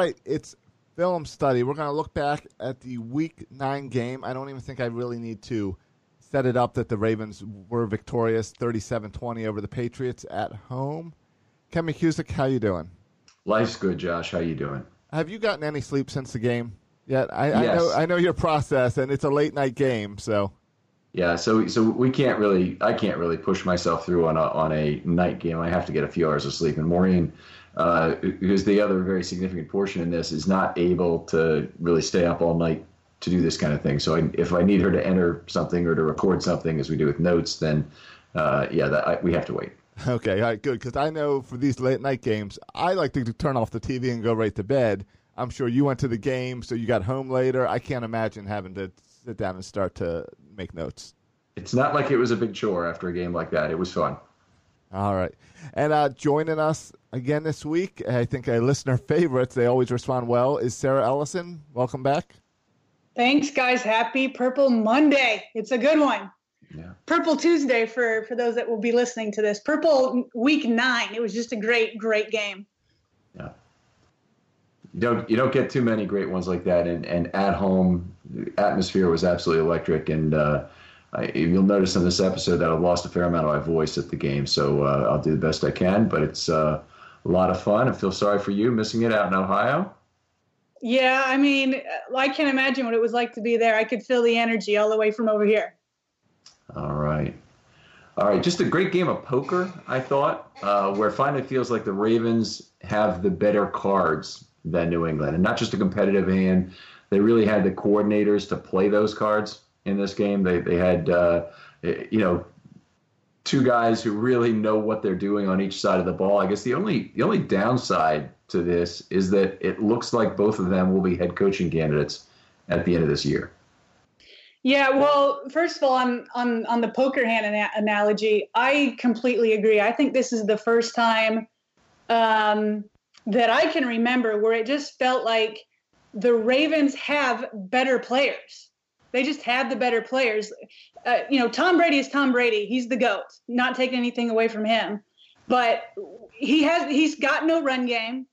Right, it's film study. We're going to look back at the Week Nine game. I don't even think I really need to set it up that the Ravens were victorious, 37-20 over the Patriots at home. Ken McKusick, how you doing? Life's good, Josh. How you doing? Have you gotten any sleep since the game yet? I, I know I know your process, and it's a late night game, so Yeah, so so we can't really, I can't really push myself through on a on a night game. I have to get a few hours of sleep. And Maureen, uh, who's the other very significant portion in this, is not able to really stay up all night to do this kind of thing. So I, if I need her to enter something or to record something, as we do with notes, then uh, yeah, that, I, we have to wait. Okay, all right, good. Because I know for these late night games, I like to turn off the TV and go right to bed. I'm sure you went to the game, so you got home later. I can't imagine having to sit down and start to make notes. It's not like it was a big chore after a game like that. It was fun. All right. And uh, joining us again this week, I think a listener favorites, they always respond well, is Sarah Ellison. Welcome back. Thanks, guys. Happy Purple Monday. It's a good one. Yeah. Purple Tuesday for for those that will be listening to this. Purple Week Nine. It was just a great, great game. Yeah. You don't you don't get too many great ones like that, and and at home, the atmosphere was absolutely electric, and uh, I, you'll notice in this episode that I've lost a fair amount of my voice at the game, so uh, I'll do the best I can. But it's uh, a lot of fun. I feel sorry for you missing it out in Ohio. Yeah, I mean, I can't imagine what it was like to be there. I could feel the energy all the way from over here. All right. All right, just a great game of poker, I thought, uh, where finally feels like the Ravens have the better cards than New England, and not just a competitive hand. They really had the coordinators to play those cards in this game. They they had uh, you know two guys who really know what they're doing on each side of the ball. I guess the only the only downside to this is that it looks like both of them will be head coaching candidates at the end of this year. Yeah, well, first of all, on on on the poker hand ana- analogy, I completely agree. I think this is the first time um, that I can remember where it just felt like the Ravens have better players. They just have the better players. Uh, you know, Tom Brady is Tom Brady. He's the goat. Not taking anything away from him, but he has he's got no run game.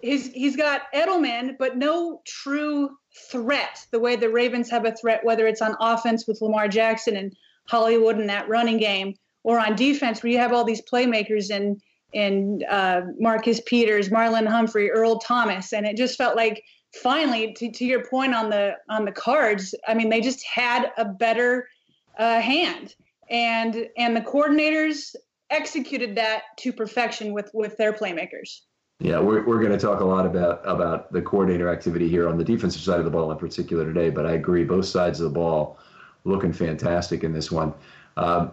He's he's got Edelman, but no true threat. The way the Ravens have a threat, whether it's on offense with Lamar Jackson and Hollywood in that running game, or on defense where you have all these playmakers and and uh, Marcus Peters, Marlon Humphrey, Earl Thomas, and it just felt like finally, to, to your point on the on the cards, I mean they just had a better uh, hand, and and the coordinators executed that to perfection with with their playmakers. Yeah, we're, we're going to talk a lot about about the coordinator activity here on the defensive side of the ball in particular today. But I agree, both sides of the ball looking fantastic in this one. Um,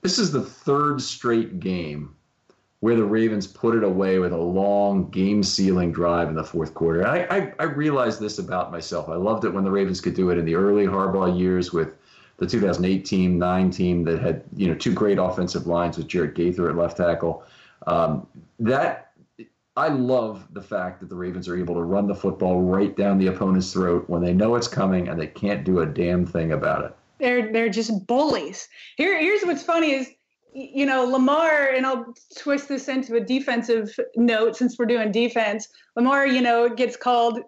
this is the third straight game where the Ravens put it away with a long game sealing drive in the fourth quarter. I, I, I realized this about myself. I loved it when the Ravens could do it in the early Harbaugh years with the 2008 team, nine team that had you know two great offensive lines with Jared Gaither at left tackle. Um, that I love the fact that the Ravens are able to run the football right down the opponent's throat when they know it's coming and they can't do a damn thing about it. They're they're just bullies. Here here's what's funny is you know, Lamar, and I'll twist this into a defensive note since we're doing defense. Lamar, you know, gets called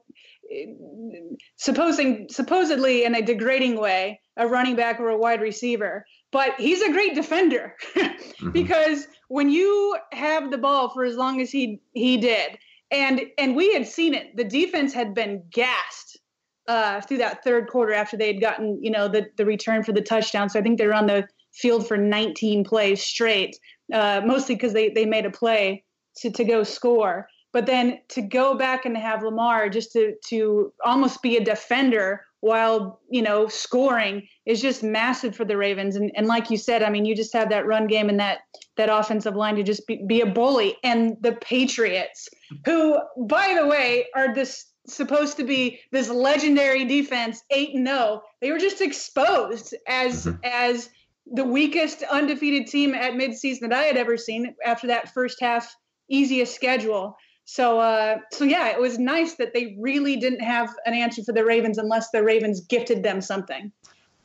supposing supposedly in a degrading way a running back or a wide receiver but he's a great defender mm-hmm. because when you have the ball for as long as he he did and and we had seen it the defense had been gassed uh, through that third quarter after they had gotten you know the the return for the touchdown so i think they were on the field for 19 plays straight, uh, mostly because they, they made a play to, to go score. But then to go back and have Lamar just to, to almost be a defender while, you know, scoring is just massive for the Ravens. And, and like you said, I mean, you just have that run game and that, that offensive line to just be, be a bully. And the Patriots, who, by the way, are this supposed to be this legendary defense, 8 and 0, they were just exposed as mm-hmm. as the weakest undefeated team at midseason that I had ever seen after that first half easiest schedule. So uh, so yeah, it was nice that they really didn't have an answer for the Ravens unless the Ravens gifted them something.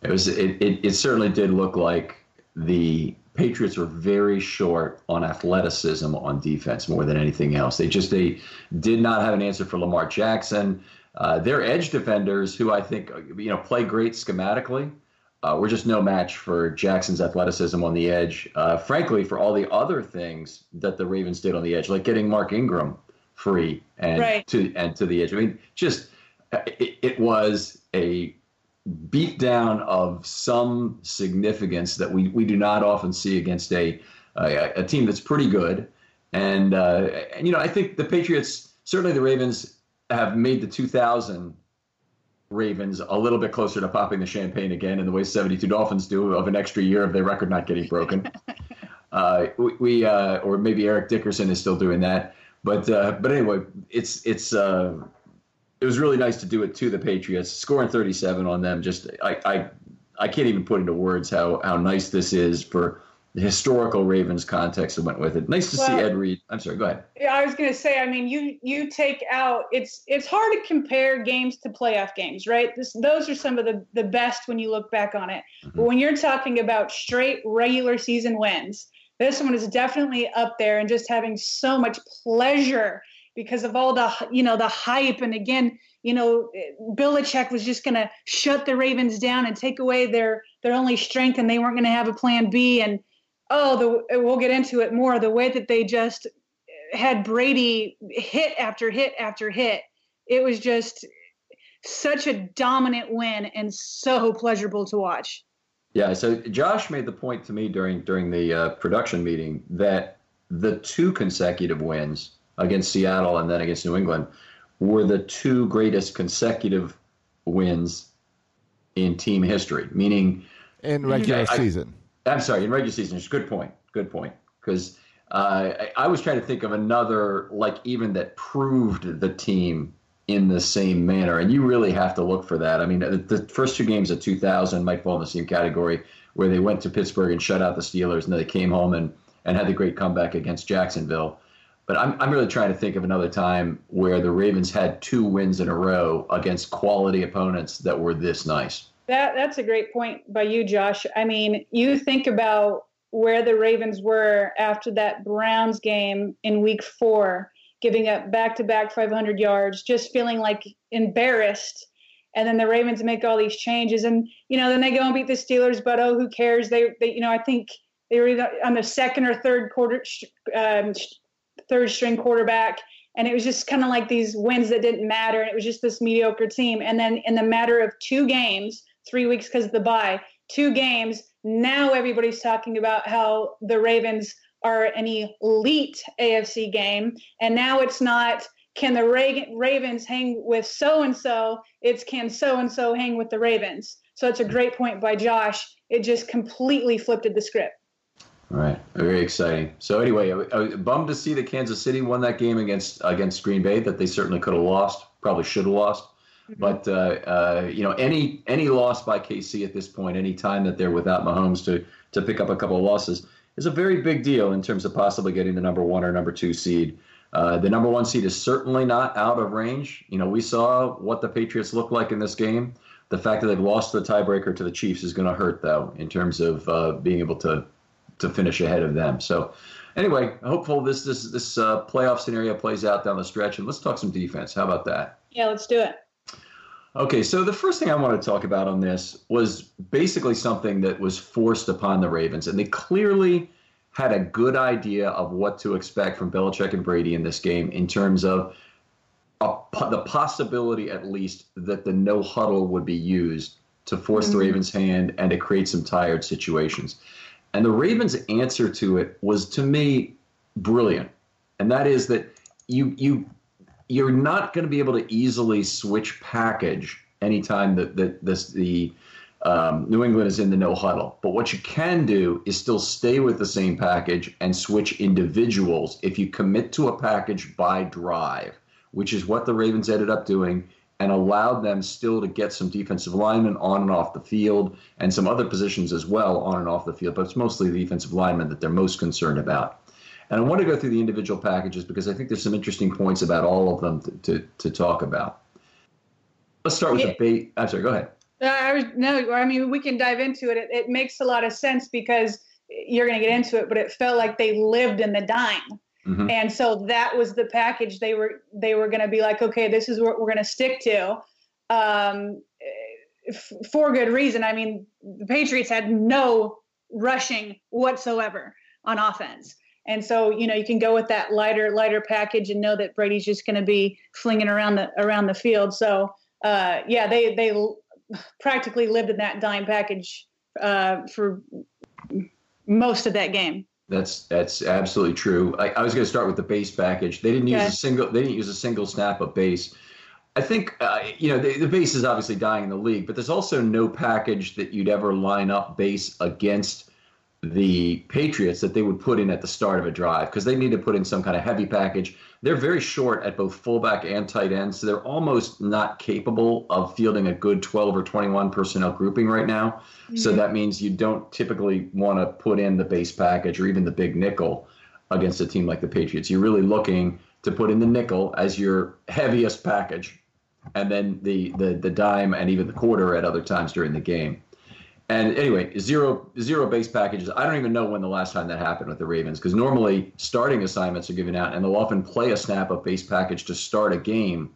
It was it, it, it certainly did look like the Patriots were very short on athleticism on defense more than anything else. They just they did not have an answer for Lamar Jackson. Uh, their edge defenders, who I think you know play great schematically, uh, we're just no match for Jackson's athleticism on the edge. Uh, frankly, for all the other things that the Ravens did on the edge, like getting Mark Ingram free and right. to and to the edge. I mean, just it, it was a beatdown of some significance that we, we do not often see against a a, a team that's pretty good. And uh, and you know, I think the Patriots, certainly the Ravens, have made the 2000 Ravens a little bit closer to popping the champagne again in the way 72 Dolphins do of an extra year of their record not getting broken. uh, we, we uh, or maybe Eric Dickerson is still doing that. But uh, but anyway, it's it's uh, it was really nice to do it to the Patriots, scoring 37 on them. Just I I, I can't even put into words how how nice this is for the historical Ravens context that went with it. Nice to well, see Ed Reed. I'm sorry, go ahead. Yeah, I was going to say. I mean, you you take out it's it's hard to compare games to playoff games, right? This, those are some of the the best when you look back on it. Mm-hmm. But when you're talking about straight regular season wins, this one is definitely up there, and just having so much pleasure because of all the you know the hype and again you know Belichick was just going to shut the Ravens down and take away their their only strength and they weren't going to have a plan B and oh, the we'll get into it more. The way that they just had Brady hit after hit after hit, it was just such a dominant win and so pleasurable to watch. Yeah, so Josh made the point to me during during the uh, production meeting that the two consecutive wins against Seattle and then against New England were the two greatest consecutive wins in team history, meaning in regular I, season. I'm sorry, in regular season. It's good point. Good point. Because uh, I, I, was trying to think of another, like even that proved the team in the same manner. And you really have to look for that. I mean, the, the first two games of 2000 might fall in the same category where they went to Pittsburgh and shut out the Steelers, and then they came home and, and had the great comeback against Jacksonville. But I'm, I'm really trying to think of another time where the Ravens had two wins in a row against quality opponents that were this nice. That that's a great point by you, Josh. I mean, you think about where the Ravens were after that Browns game in Week Four, giving up back-to-back 500 yards, just feeling like embarrassed. And then the Ravens make all these changes, and you know, then they go and beat the Steelers. But oh, who cares? They, they you know, I think they were on the second or third quarter, um, third string quarterback. And it was just kind of like these wins that didn't matter. And it was just this mediocre team. And then in the matter of two games, three weeks because of the bye, two games, now everybody's talking about how the Ravens are an elite AFC game. And now it's not can the Ravens hang with so and so, it's can so and so hang with the Ravens. So it's a great point by Josh. It just completely flipped the script. All right, very exciting. So anyway, I, was bummed to see that Kansas City won that game against against Green Bay. That they certainly could have lost, probably should have lost. Mm-hmm. But uh, uh, you know, any any loss by KC at this point, any time that they're without Mahomes to to pick up a couple of losses, is a very big deal in terms of possibly getting the number one or number two seed. Uh, the number one seed is certainly not out of range. You know, we saw what the Patriots look like in this game. The fact that they've lost the tiebreaker to the Chiefs is going to hurt, though, in terms of uh, being able to to finish ahead of them. So anyway, hopeful this this this uh, playoff scenario plays out down the stretch. And let's talk some defense. How about that? Yeah, let's do it. Okay, so the first thing I want to talk about on this was basically something that was forced upon the Ravens, and they clearly had a good idea of what to expect from Belichick and Brady in this game in terms of a, the possibility, at least, that the no huddle would be used to force mm-hmm. the Ravens' hand and to create some tired situations. And the Ravens' answer to it was, to me, brilliant. And that is that you you you're not going to be able to easily switch package anytime that that this the um, New England is in the no huddle. But what you can do is still stay with the same package and switch individuals if you commit to a package by drive, which is what the Ravens ended up doing and allowed them still to get some defensive linemen on and off the field and some other positions as well on and off the field. But it's mostly the defensive linemen that they're most concerned about. And I want to go through the individual packages because I think there's some interesting points about all of them to, to, to talk about. Let's start with the bait. I'm sorry, go ahead. Uh, I was, no, I mean, we can dive into it. it. It makes a lot of sense because you're going to get into it, but it felt like they lived in the dime. Mm-hmm. And so that was the package they were they were going to be like, okay, this is what we're going to stick to, um, f- for good reason. I mean, the Patriots had no rushing whatsoever on offense, and so you know you can go with that lighter lighter package and know that Brady's just going to be flinging around the around the field. So uh, yeah, they they practically lived in that dime package uh, for most of that game. That's that's absolutely true. I, I was going to start with the base package. They didn't use a single. They didn't use a single snap of base. I think uh, you know the, the, base is obviously dying in the league, but there's also no package that you'd ever line up base against the Patriots that they would put in at the start of a drive because they need to put in some kind of heavy package. They're very short at both fullback and tight end, so they're almost not capable of fielding a good 12 or 21 personnel grouping right now. Mm-hmm. So that means you don't typically want to put in the base package or even the big nickel against a team like the Patriots. You're really looking to put in the nickel as your heaviest package, and then the the the dime and even the quarter at other times during the game. And anyway, zero zero base packages. I don't even know when the last time that happened with the Ravens because normally starting assignments are given out, and they'll often play a snap of base package to start a game,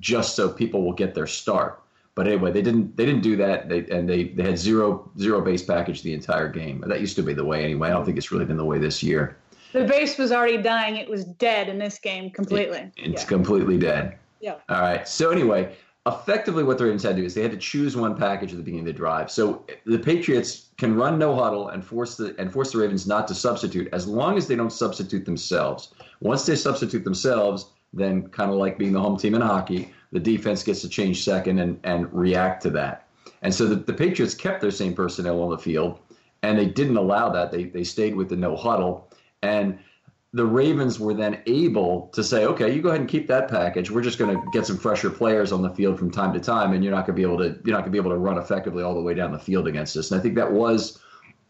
just so people will get their start. But anyway, they didn't they didn't do that, they, and they they had zero zero base package the entire game. That used to be the way anyway. I don't think it's really been the way this year. The base was already dying. It was dead in this game completely. It, it's yeah. completely dead. Yeah. All right. So anyway, effectively what the Ravens had to do is they had to choose one package at the beginning of the drive. So the Patriots can run no huddle and force the and force the Ravens not to substitute as long as they don't substitute themselves. Once they substitute themselves, then kind of like being the home team in hockey, the defense gets to change second and, and react to that. And so the, the Patriots kept their same personnel on the field and they didn't allow that. They they stayed with the no huddle. And the Ravens were then able to say, okay, you go ahead and keep that package. We're just going to get some fresher players on the field from time to time, and you're not going to be able to you're not going to be able to run effectively all the way down the field against us. And I think that was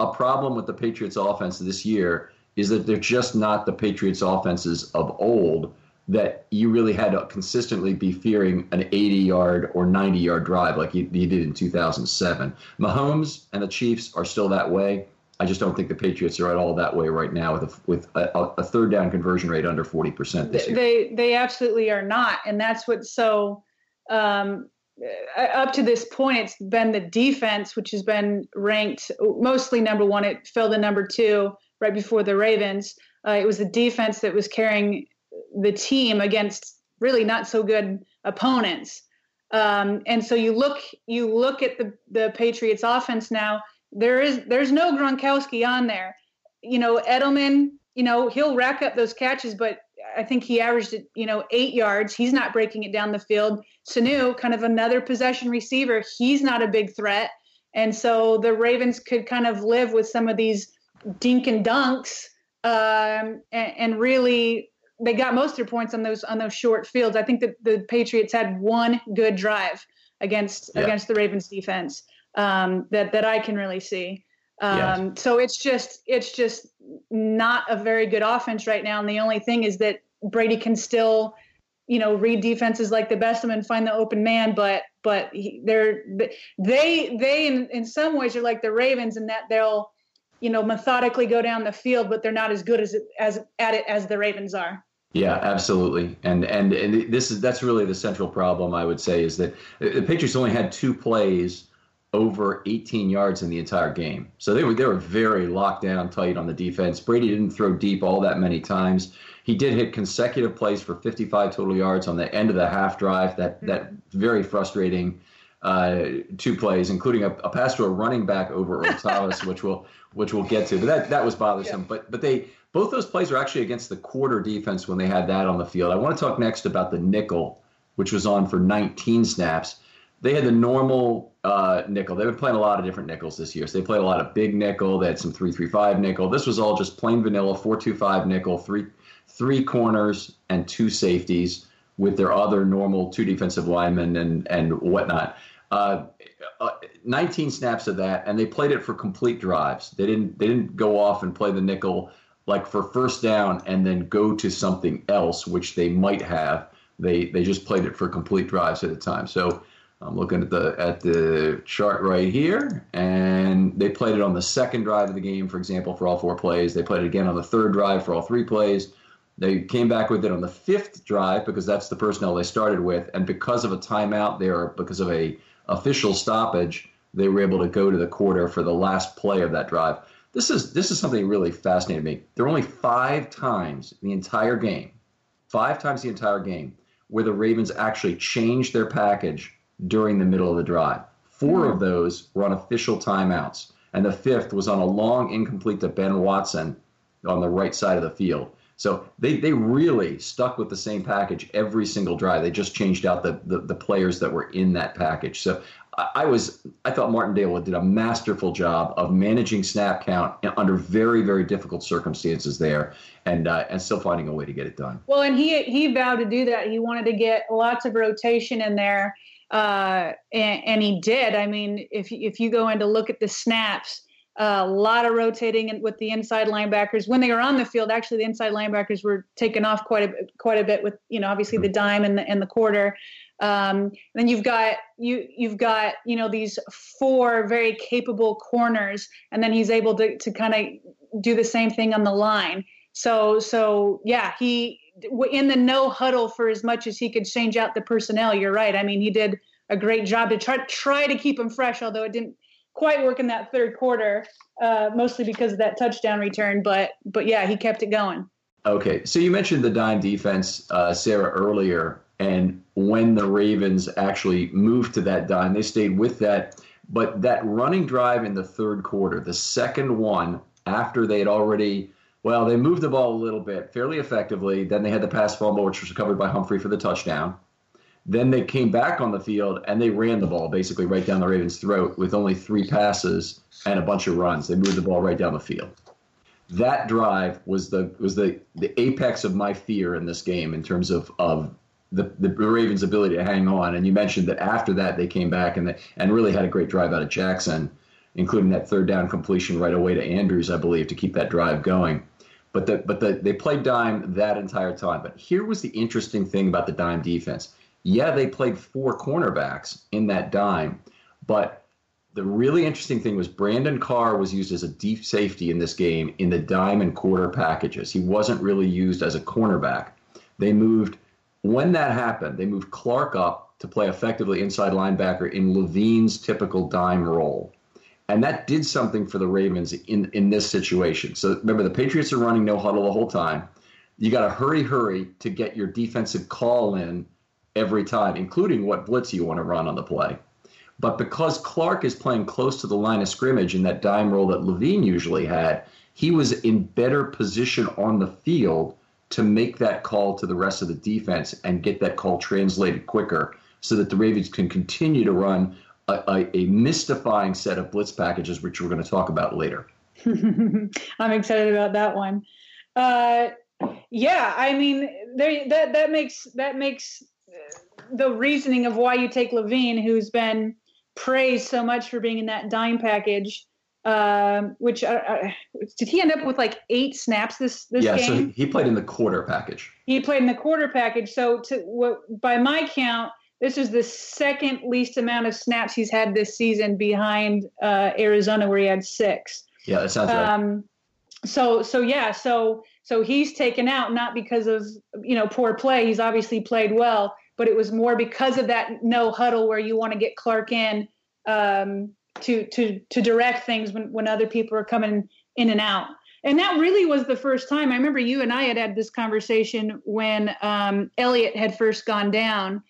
a problem with the Patriots' offense this year is that they're just not the Patriots offenses of old that you really had to consistently be fearing an 80 yard or 90 yard drive like you, you did in 2007. Mahomes and the Chiefs are still that way. I just don't think the Patriots are at all that way right now with a, with a, a third down conversion rate under 40% this year. They, they absolutely are not. And that's what's so, um, uh, up to this point, it's been the defense, which has been ranked mostly number one. It fell to number two right before the Ravens. Uh, it was the defense that was carrying the team against really not so good opponents. Um, and so you look you look at the the Patriots offense now. There is there's no Gronkowski on there. You know Edelman. You know he'll rack up those catches, but I think he averaged you know eight yards. He's not breaking it down the field. Sanu, kind of another possession receiver. He's not a big threat. And so the Ravens could kind of live with some of these dink and dunks um, and, and, really they got most of their points on those on those short fields. I think that the Patriots had one good drive against yeah. against the Ravens defense um, that that I can really see. Um, yes. So it's just it's just not a very good offense right now. And the only thing is that Brady can still, you know, read defenses like the best of them and find the open man. But but he, they're they they in, in some ways are like the Ravens in that they'll you know methodically go down the field, but they're not as good as as at it as the Ravens are. Yeah, absolutely, and and and this is that's really the central problem I would say is that the Patriots only had two plays over 18 yards in the entire game, so they were they were very locked down tight on the defense. Brady didn't throw deep all that many times. He did hit consecutive plays for 55 total yards on the end of the half drive. That that very frustrating uh, two plays, including a, a, pass to a running back over Earl Thomas, which we'll which we'll get to. But that that was bothersome. Yeah. But but they both those plays are actually against the quarter defense when they had that on the field. I want to talk next about the nickel, which was on for 19 snaps. They had the normal uh, nickel. They've been playing a lot of different nickels this year. So they played a lot of big nickel. They had some 335 nickel. This was all just plain vanilla 425 nickel, three three corners and two safeties with their other normal two defensive linemen and and whatnot. Uh, uh, 19 snaps of that, and they played it for complete drives. They didn't they didn't go off and play the nickel like for first down and then go to something else, which they might have. They they just played it for complete drives at a time. So I'm looking at the at the chart right here, and they played it on the second drive of the game, for example, for all four plays. They played it again on the third drive for all three plays. They came back with it on the fifth drive because that's the personnel they started with, and because of a timeout there, because of a official stoppage, they were able to go to the quarter for the last play of that drive. This is this is something really fascinating to me. There are only five times the entire game, five times the entire game, where the Ravens actually changed their package during the middle of the drive. 4 mm-hmm. of those were on official timeouts, and the fifth was on a long incomplete to Ben Watson on the right side of the field. So they, they really stuck with the same package every single drive. They just changed out the, the, the players that were in that package. So I was I thought Martindale did a masterful job of managing snap count under very very difficult circumstances there, and uh, and still finding a way to get it done. Well, and he he vowed to do that. He wanted to get lots of rotation in there, uh, and, and, he did. I mean, if if you go in to look at the snaps. A lot of rotating with the inside linebackers when they were on the field. Actually, the inside linebackers were taken off quite a quite a bit with you know obviously the dime and the and the quarter. Um, then you've got you you've got you know these four very capable corners, and then he's able to to kind of do the same thing on the line. So so yeah, he in the no huddle for as much as he could change out the personnel. You're right. I mean, he did a great job to try try to keep him fresh, although it didn't quite work in that third quarter, uh, mostly because of that touchdown return. But but yeah, he kept it going. Okay, so you mentioned the dime defense, uh, Sarah, earlier. And when the Ravens actually moved to that dime, they stayed with that. But that running drive in the third quarter, the second one after they had already, well, they moved the ball a little bit fairly effectively. Then they had the pass fumble, which was recovered by Humphrey for the touchdown. Then they came back on the field and they ran the ball basically right down the Ravens' throat with only three passes and a bunch of runs. They moved the ball right down the field. That drive was the was the the apex of my fear in this game in terms of of the, the Ravens' ability to hang on. And you mentioned that after that they came back and they, and really had a great drive out of Jackson, including that third down completion right away to Andrews, I believe, to keep that drive going. But the, but the, they played dime that entire time. But here was the interesting thing about the dime defense. Yeah, they played four cornerbacks in that dime, but the really interesting thing was Brandon Carr was used as a deep safety in this game in the dime and quarter packages. He wasn't really used as a cornerback. They moved when that happened. They moved Clark up to play effectively inside linebacker in Levine's typical dime role. And that did something for the Ravens in, in this situation. So remember, the Patriots are running no huddle the whole time. You got to hurry, hurry to get your defensive call in every time, including what blitz you want to run on the play. But because Clark is playing close to the line of scrimmage in that dime role that Levine usually had, he was in better position on the field to make that call to the rest of the defense and get that call translated quicker so that the Ravens can continue to run a, a, a mystifying set of blitz packages, which we're going to talk about later. I'm excited about that one. Uh, yeah, I mean, there, that that makes that makes the reasoning of why you take Levine, who's been praised so much for being in that dime package. Um, which uh, uh, did he end up with like eight snaps this this yeah, game? so he played in the quarter package. He played in the quarter package. So to what by my count, this is the second least amount of snaps he's had this season behind uh, Arizona, where he had six. Yeah, that sounds right. Um, so so yeah, so so he's taken out not because of you know poor play. He's obviously played well, but it was more because of that no huddle where you want to get Clark in um, to to to direct things when when other people are coming in and out. And that really was the first time. I remember you and I had had this conversation when um, Elliott had first gone down,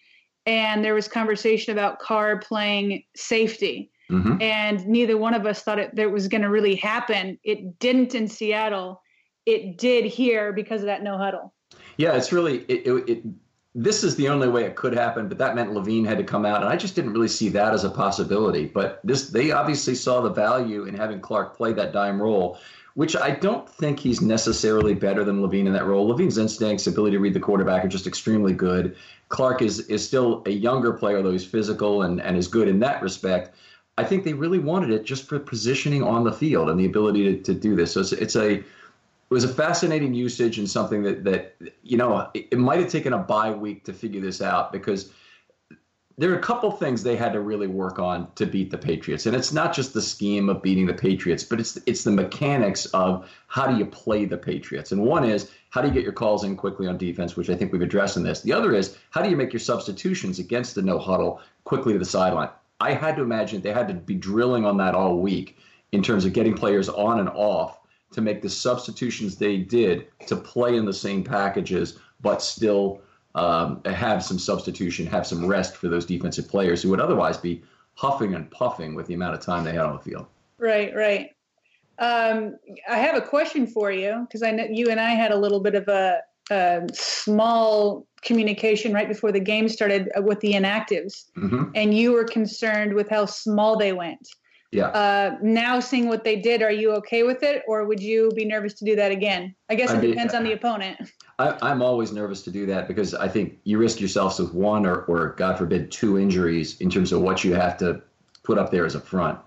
and there was conversation about Carr playing safety. Mm-hmm. And neither one of us thought it that was going to really happen. It didn't in Seattle. It did here because of that no huddle. Yeah, it's really it, it, it this is the only way it could happen, but that meant Levine had to come out, and I just didn't really see that as a possibility. But this, they obviously saw the value in having Clark play that dime role, which I don't think he's necessarily better than Levine in that role. Levine's instincts, ability to read the quarterback, are just extremely good. Clark is is still a younger player, though he's physical and, and is good in that respect. I think they really wanted it just for positioning on the field and the ability to, to do this. So it's, it's a it was a fascinating usage and something that that you know it, it might have taken a bye week to figure this out because there are a couple things they had to really work on to beat the Patriots, and it's not just the scheme of beating the Patriots, but it's it's the mechanics of how do you play the Patriots. And one is how do you get your calls in quickly on defense, which I think we've addressed in this. The other is how do you make your substitutions against the no huddle quickly to the sideline. I had to imagine they had to be drilling on that all week in terms of getting players on and off to make the substitutions they did to play in the same packages, but still um, have some substitution, have some rest for those defensive players who would otherwise be huffing and puffing with the amount of time they had on the field. Right, right. Um, I have a question for you because I know you and I had a little bit of a, a, small communication right before the game started with the inactives, mm-hmm. and you were concerned with how small they went. Yeah. Uh, now seeing what they did, are you okay with it, or would you be nervous to do that again? I guess it depends on the opponent. I, am always nervous to do that because I think you risk yourselves with one or, or, God forbid, two injuries in terms of what you have to put up there as a front.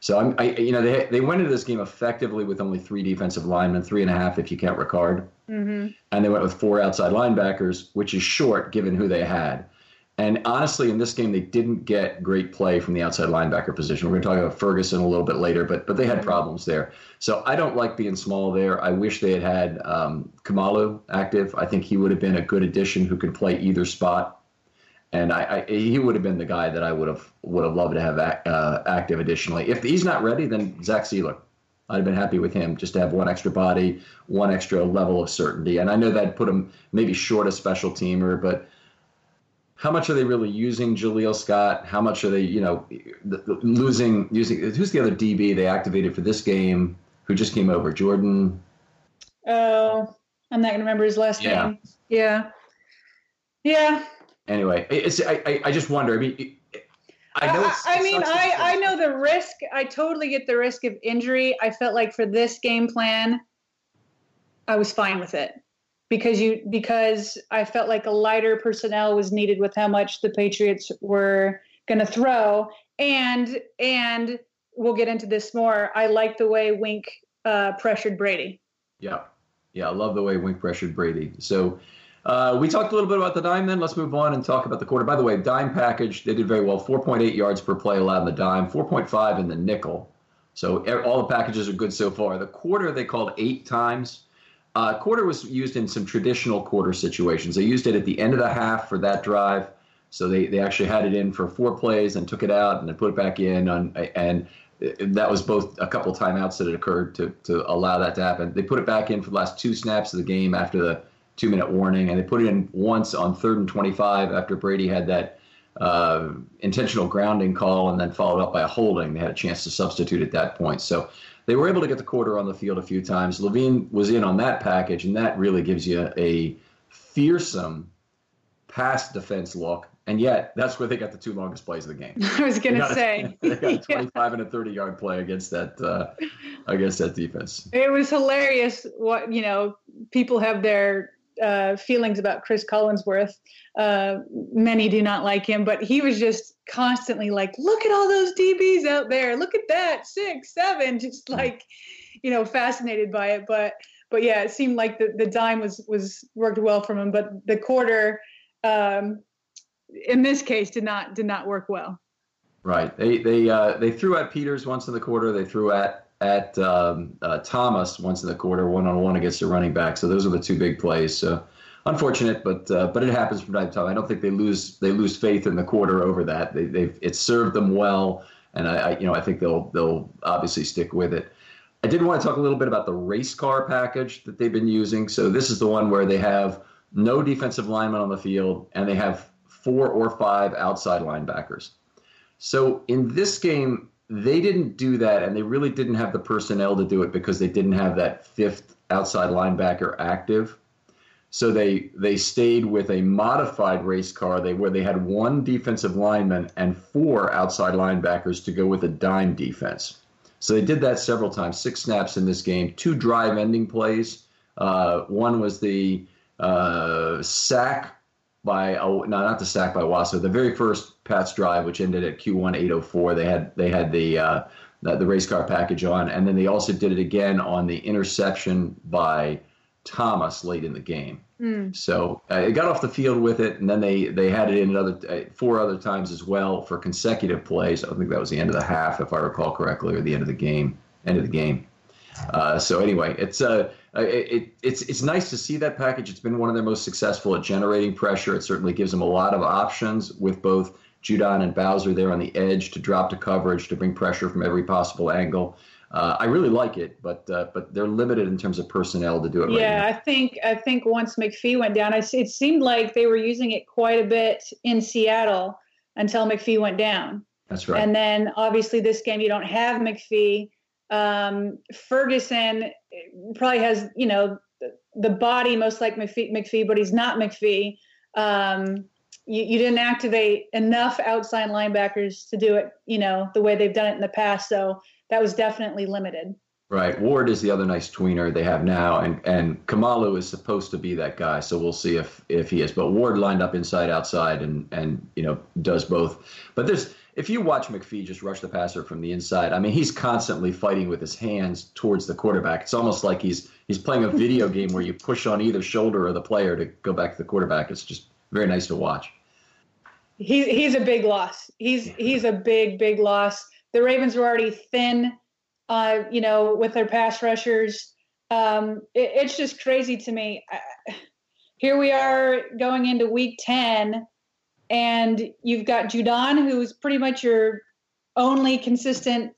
So I'm, I, you know, they they went into this game effectively with only three defensive linemen, three and a half if you count Ricard, mm-hmm. and they went with four outside linebackers, which is short given who they had. And honestly, in this game, they didn't get great play from the outside linebacker position. We're going to talk about Ferguson a little bit later, but but they had problems there. So I don't like being small there. I wish they had had um, Kamalu active. I think he would have been a good addition who could play either spot, and I, I he would have been the guy that I would have would have loved to have uh, active. Additionally, if he's not ready, then Zach Sieler. I'd have been happy with him just to have one extra body, one extra level of certainty. And I know that put him maybe short a special teamer, but how much are they really using Jaleel Scott? How much are they, you know, losing using? Who's the other DB they activated for this game? Who just came over? Jordan. Oh, I'm not gonna remember his last yeah. name. Yeah. Yeah. Anyway, it's I I just wonder. I mean. I know. I mean, I I know the risk. I totally get the risk of injury. I felt like for this game plan, I was fine with it because you because I felt like a lighter personnel was needed with how much the Patriots were going to throw, and and we'll get into this more. I like the way Wink uh, pressured Brady. Yeah, Yeah, I love the way Wink pressured Brady. So uh, we talked a little bit about the dime then. Let's move on and talk about the quarter. By the way, dime package, they did very well. 4.8 yards per play allowed in the dime, 4.5 in the nickel. So all the packages are good so far. The quarter they called eight times. Uh, quarter was used in some traditional quarter situations. They used it at the end of the half for that drive. So they, they actually had it in for four plays and took it out and then put it back in. On, and that was both a couple timeouts that had occurred to, to allow that to happen. They put it back in for the last two snaps of the game after the two minute warning, and they put it in once on third and 25 after Brady had that uh, intentional grounding call and then followed up by a holding. They had a chance to substitute at that point. So they were able to get the quarter on the field a few times. Levine was in on that package, and that really gives you a fearsome pass defense look. And yet, that's where they got the two longest plays of the game. I was going to say they got a 25 yeah. and a 30 yard play against that uh, against that defense. It was hilarious. What you know, people have their uh, feelings about Cris Collinsworth. Uh, many do not like him, but he was just constantly like, "Look at all those DBs out there! Look at that six, seven, just like, you know, fascinated by it. But but yeah, it seemed like the, the dime was was worked well from him, but the quarter, um, in this case, did not did not work well. Right. They they uh, they threw at Peters once in the quarter. They threw at at um, uh, Thomas once in the quarter, one on one against the running back. So those are the two big plays. So unfortunate, but uh, but it happens from time to time. I don't think they lose they lose faith in the quarter over that. They they've it served them well, and I, I you know I think they'll they'll obviously stick with it. I did want to talk a little bit about the race car package that they've been using. So this is the one where they have no defensive lineman on the field and they have four or five outside linebackers. So in this game, they didn't do that, and they really didn't have the personnel to do it because they didn't have that fifth outside linebacker active. So they they stayed with a modified race car they where they had one defensive lineman and four outside linebackers to go with a dime defense. So they did that several times, six snaps in this game, two drive ending plays. Uh, one was the uh, sack by oh, no, not the sack by Wasso. The very first Pats drive, which ended at Q1 804, they had they had the, uh, the the race car package on, and then they also did it again on the interception by Thomas late in the game. Mm. So uh, it got off the field with it, and then they they had it in another uh, four other times as well for consecutive plays. I think that was the end of the half, if I recall correctly, or the end of the game. End of the game. Uh, so anyway, it's uh, it, it's it's nice to see that package. It's been one of their most successful at generating pressure. It certainly gives them a lot of options with both Judon and Bowser there on the edge to drop to coverage to bring pressure from every possible angle. Uh, I really like it, but uh, but they're limited in terms of personnel to do it. Yeah, right I think I think once McPhee went down, I, it seemed like they were using it quite a bit in Seattle until McPhee went down. That's right. And then obviously this game you don't have McPhee. Um, Ferguson probably has, you know, the body most like McPhee, McPhee but he's not McPhee. Um, you, you didn't activate enough outside linebackers to do it, you know, the way they've done it in the past. So that was definitely limited. Right. Ward is the other nice tweener they have now, and and Kamalu is supposed to be that guy. So we'll see if if he is. But Ward lined up inside, outside, and and you know does both. But there's if you watch McPhee just rush the passer from the inside, I mean, he's constantly fighting with his hands towards the quarterback. It's almost like he's he's playing a video game where you push on either shoulder of the player to go back to the quarterback. It's just very nice to watch. He's he's a big loss. He's he's a big big loss. The Ravens were already thin, uh, you know, with their pass rushers. Um, it, it's just crazy to me. Here we are going into week ten and you've got Judon, who's pretty much your only consistent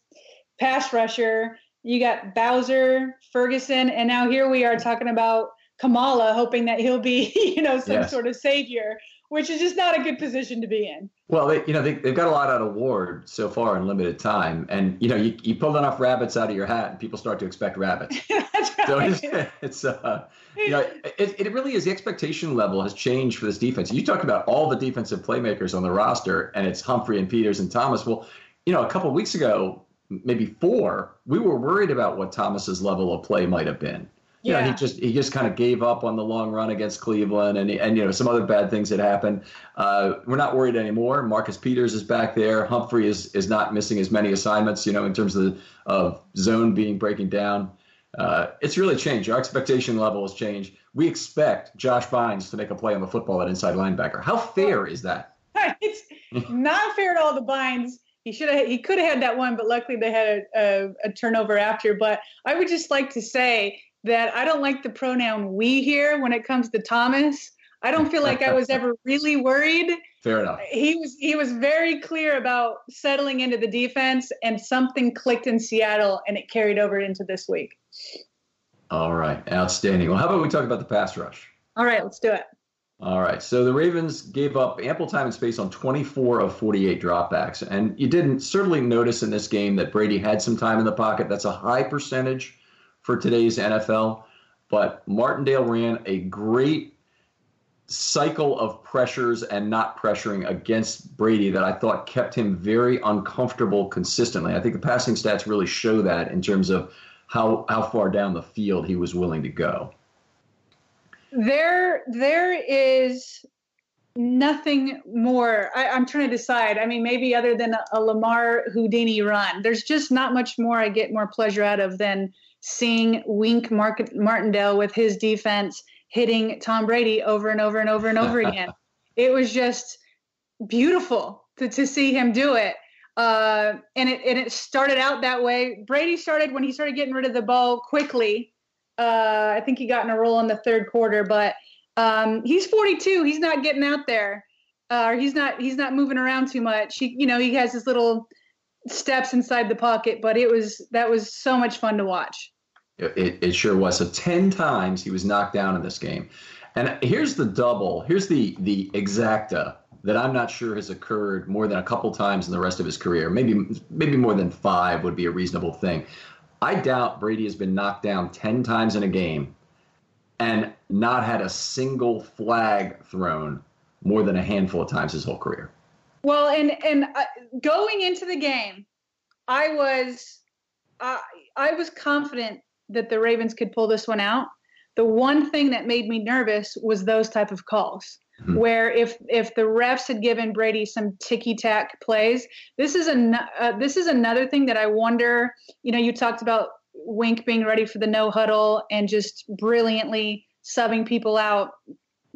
pass rusher. You got Bowser, Ferguson, and now here we are talking about Kamalu, hoping that he'll be, you know, some yes. sort of savior, which is just not a good position to be in. Well, they, you know, they, have got a lot out of Ward so far in limited time, and you know, you, you pull enough rabbits out of your hat, and people start to expect rabbits. That's right. So it's, it's uh, you know, it, it really is. The expectation level has changed for this defense. You talk about all the defensive playmakers on the roster, and it's Humphrey and Peters and Thomas. Well, you know, a couple weeks ago, maybe four, we were worried about what Thomas's level of play might have been you yeah. know, he just he just kind of gave up on the long run against Cleveland, and and you know some other bad things had happened. Uh, we're not worried anymore. Marcus Peters is back there. Humphrey is is not missing as many assignments, you know, in terms of of zone being breaking down. uh, it's really changed. Our expectation level has changed. We expect Josh Bynes to make a play on the football at inside linebacker. How fair is that? it's not fair at all the Bynes. He should have. He could have had that one, but luckily they had a, a, a turnover after. But I would just like to say that I don't like the pronoun "we" here when it comes to Thomas. I don't feel like I was ever really worried. Fair enough. He was he was very clear about settling into the defense, and something clicked in Seattle, and it carried over into this week. All right, outstanding. Well, how about we talk about the pass rush? All right, let's do it. All right. So the Ravens gave up ample time and space on 24 of 48 dropbacks. And you didn't certainly notice in this game that Brady had some time in the pocket. That's a high percentage for today's NFL. But Martindale ran a great cycle of pressures and not pressuring against Brady that I thought kept him very uncomfortable consistently. I think the passing stats really show that in terms of how how far down the field he was willing to go. There there is nothing more. I, am trying to decide. I mean, maybe other than a, a Lamar Houdini run, there's just not much more I get more pleasure out of than seeing Wink Mark- Martindale with his defense hitting Tom Brady over and over and over and over again. it was just beautiful to, to see him do it. Uh, and it and it started out that way. Brady started when he started getting rid of the ball quickly. Uh, I think he got in a roll in the third quarter, but um, he's 42. He's not getting out there, uh, or he's not he's not moving around too much. He you know he has his little steps inside the pocket, but it was that was so much fun to watch. It, it sure was. So ten times he was knocked down in this game, and here's the double. Here's the the exacta that I'm not sure has occurred more than a couple times in the rest of his career. Maybe maybe more than five would be a reasonable thing. I doubt Brady has been knocked down ten times in a game and not had a single flag thrown more than a handful of times his whole career. Well, and and uh, going into the game, I was uh, I was confident that the Ravens could pull this one out. The one thing that made me nervous was those type of calls. Mm-hmm. Where if if the refs had given Brady some ticky tack plays, this is a uh, this is another thing that I wonder. You know, you talked about Wink being ready for the no huddle and just brilliantly subbing people out,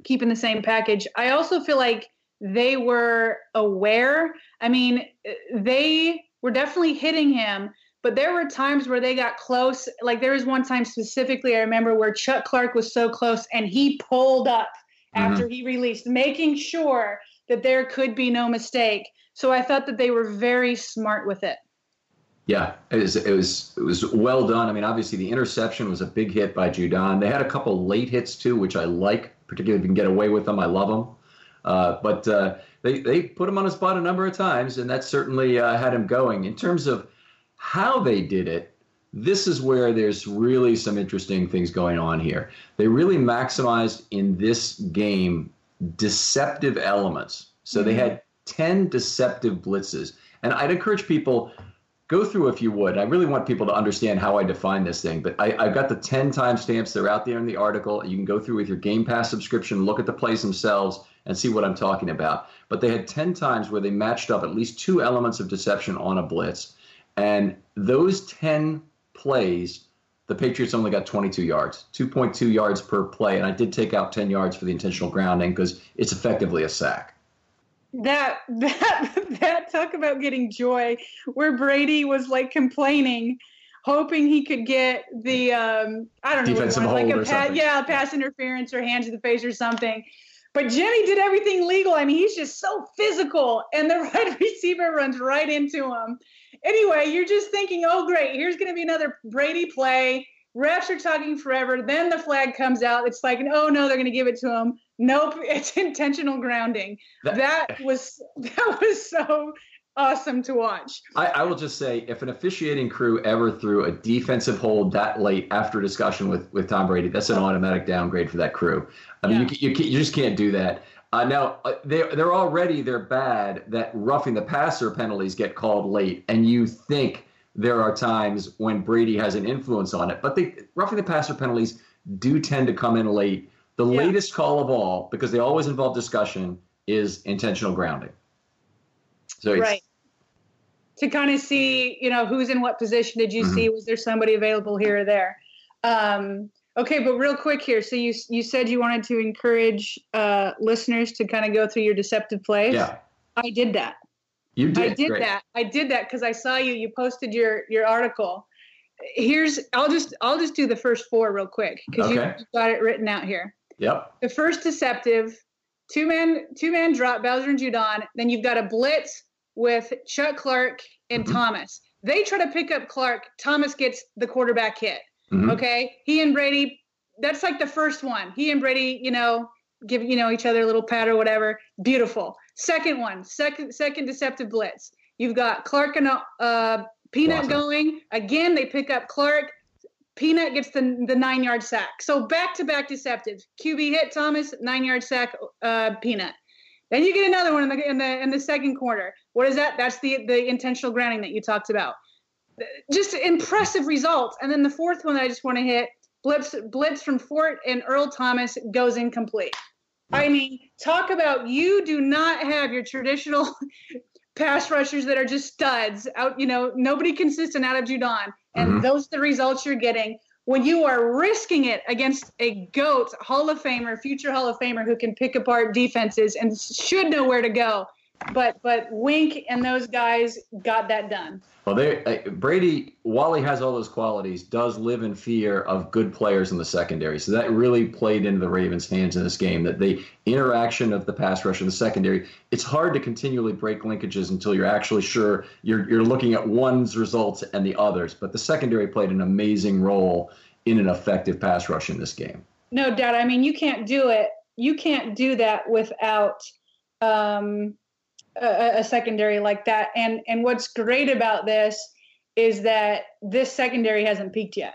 keeping the same package. I also feel like they were aware. I mean, they were definitely hitting him, but there were times where they got close. Like there was one time specifically I remember where Chuck Clark was so close and he pulled up mm-hmm. after he released, making sure that there could be no mistake. So I thought that they were very smart with it. Yeah, it was it was it was well done. I mean, obviously the interception was a big hit by Judon. They had a couple late hits too, which I like, particularly if you can get away with them. I love them. Uh, but uh, they they put him on his spot a number of times, and that certainly uh, had him going. In terms of how they did it, this is where there's really some interesting things going on here. They really maximized in this game deceptive elements. So they mm-hmm. had 10 deceptive blitzes. And I'd encourage people go through if you would. I really want people to understand how I define this thing, but I, have got the 10 timestamps. They're out there in the article. You can go through with your Game Pass subscription, look at the plays themselves, and see what I'm talking about. But they had 10 times where they matched up at least two elements of deception on a blitz. And those 10 plays, the Patriots only got 22 yards, 2.2 yards per play. And I did take out 10 yards for the intentional grounding because it's effectively a sack. That that that talk about getting joy, where Brady was like complaining, hoping he could get the um, I don't know defensive hold like a pass, yeah pass interference or hands to the face or something. But Jimmy did everything legal. I mean, he's just so physical, and the right receiver runs right into him anyway, you're just thinking, oh, great, here's going to be another Brady play. Refs are talking forever. Then the flag comes out. It's like, oh no, they're going to give it to him. Nope, it's intentional grounding. That, that was that was so awesome to watch. I, I, will just say, if an officiating crew ever threw a defensive hold that late after discussion with with Tom Brady, that's an automatic downgrade for that crew. I mean, yeah. you, you, you just can't do that. Uh, now uh, they they're already they're bad that roughing the passer penalties get called late, and you think there are times when Brady has an influence on it, but they roughing the passer penalties do tend to come in late. The yeah. latest call of all, because they always involve discussion, is intentional grounding. So right to kind of see, you know, who's in what position did you mm-hmm. see? Was there somebody available here or there? Um, okay, but real quick here. So you you said you wanted to encourage uh, listeners to kind of go through your deceptive plays. Yeah, I did that. you did. I did Great. that. I did that because I saw you. You posted your your article. Here's I'll just I'll just do the first four real quick because Okay. you got it written out here. Yep. The first deceptive, two man two man drop Bowser and Judon. Then you've got a blitz with Chuck Clark and Mhm. Thomas. They try to pick up Clark. Thomas gets the quarterback hit. Mhm. Okay, he and Brady. That's like the first one. He and Brady, you know, give you know each other a little pat or whatever. Beautiful. Second one, second second deceptive blitz. You've got Clark and uh, Peanut Awesome. going again. They pick up Clark. Peanut gets the the nine yard sack. So back to back deceptive. QB hit Thomas, nine yard sack. Uh, Peanut. Then you get another one in the in the in the second quarter. What is that? That's the the intentional grounding that you talked about. Just impressive results. And then the fourth one that I just want to hit blitz blitz from Fort and Earl Thomas goes incomplete. I mean, talk about you do not have your traditional pass rushers that are just studs out. You know, nobody consistent out of Judon, and Mhm. those are the results you're getting when you are risking it against a goat Hall of Famer, future Hall of Famer who can pick apart defenses and should know where to go. But but Wink and those guys got that done. Well, they uh, Brady, while he has all those qualities, does live in fear of good players in the secondary. So that really played into the Ravens' hands in this game. That the interaction of the pass rush and the secondary, it's hard to continually break linkages until you're actually sure you're you're looking at one's results and the others. But the secondary played an amazing role in an effective pass rush in this game. No doubt. I mean, you can't do it. You can't do that without um, a, a secondary like that. And and what's great about this is that this secondary hasn't peaked yet.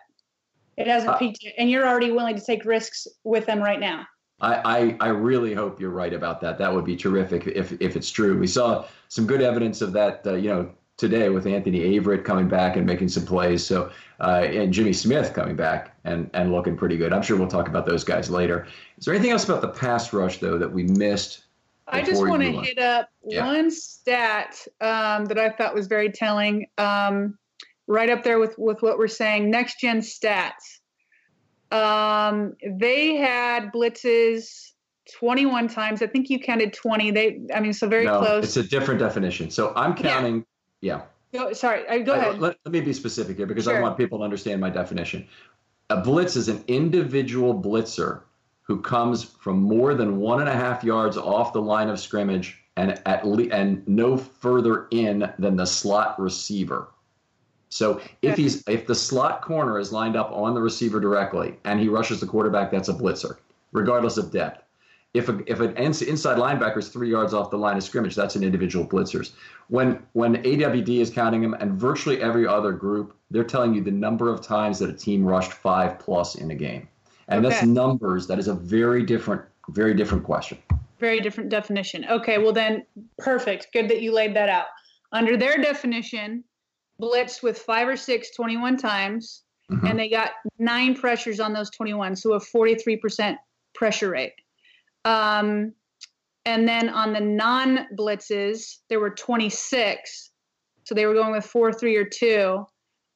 It hasn't Uh, peaked yet, and you're already willing to take risks with them right now. I, I, I really hope you're right about that. That would be terrific if, if it's true. We saw some good evidence of that, uh, you know, today with Anthony Averett coming back and making some plays. So uh, and Jimmy Smith coming back and, and looking pretty good. I'm sure we'll talk about those guys later. Is there anything else about the pass rush though that we missed? I just want to hit up Yeah. one stat um, that I thought was very telling. Um, right up there with with what we're saying. Next gen stats. Um, they had blitzes 21 times. I think you counted 20. They, I mean, so very no, close. it's a different definition. So I'm counting. Yeah. Go, sorry, I, go I- ahead. Let, let me be specific here because I want people to understand my definition. A blitz is an individual blitzer who comes from more than one and a half yards off the line of scrimmage and at le- and no further in than the slot receiver. So if he's if the slot corner is lined up on the receiver directly and he rushes the quarterback, that's a blitzer, regardless of depth. If a, if an inside linebacker is three yards off the line of scrimmage, that's an individual blitzers. When when AWD is counting them, and virtually every other group, they're telling you the number of times that a team rushed five plus in a game, and that's numbers. That is a very different, very different question. Very different definition. Okay, well then, perfect. Good that you laid that out. Under their definition, blitzed with five or six 21 times, Mhm. and they got nine pressures on those 21, so a 43% pressure rate. Um, and then on the non blitzes, there were 26. So they were going with four, three, or two,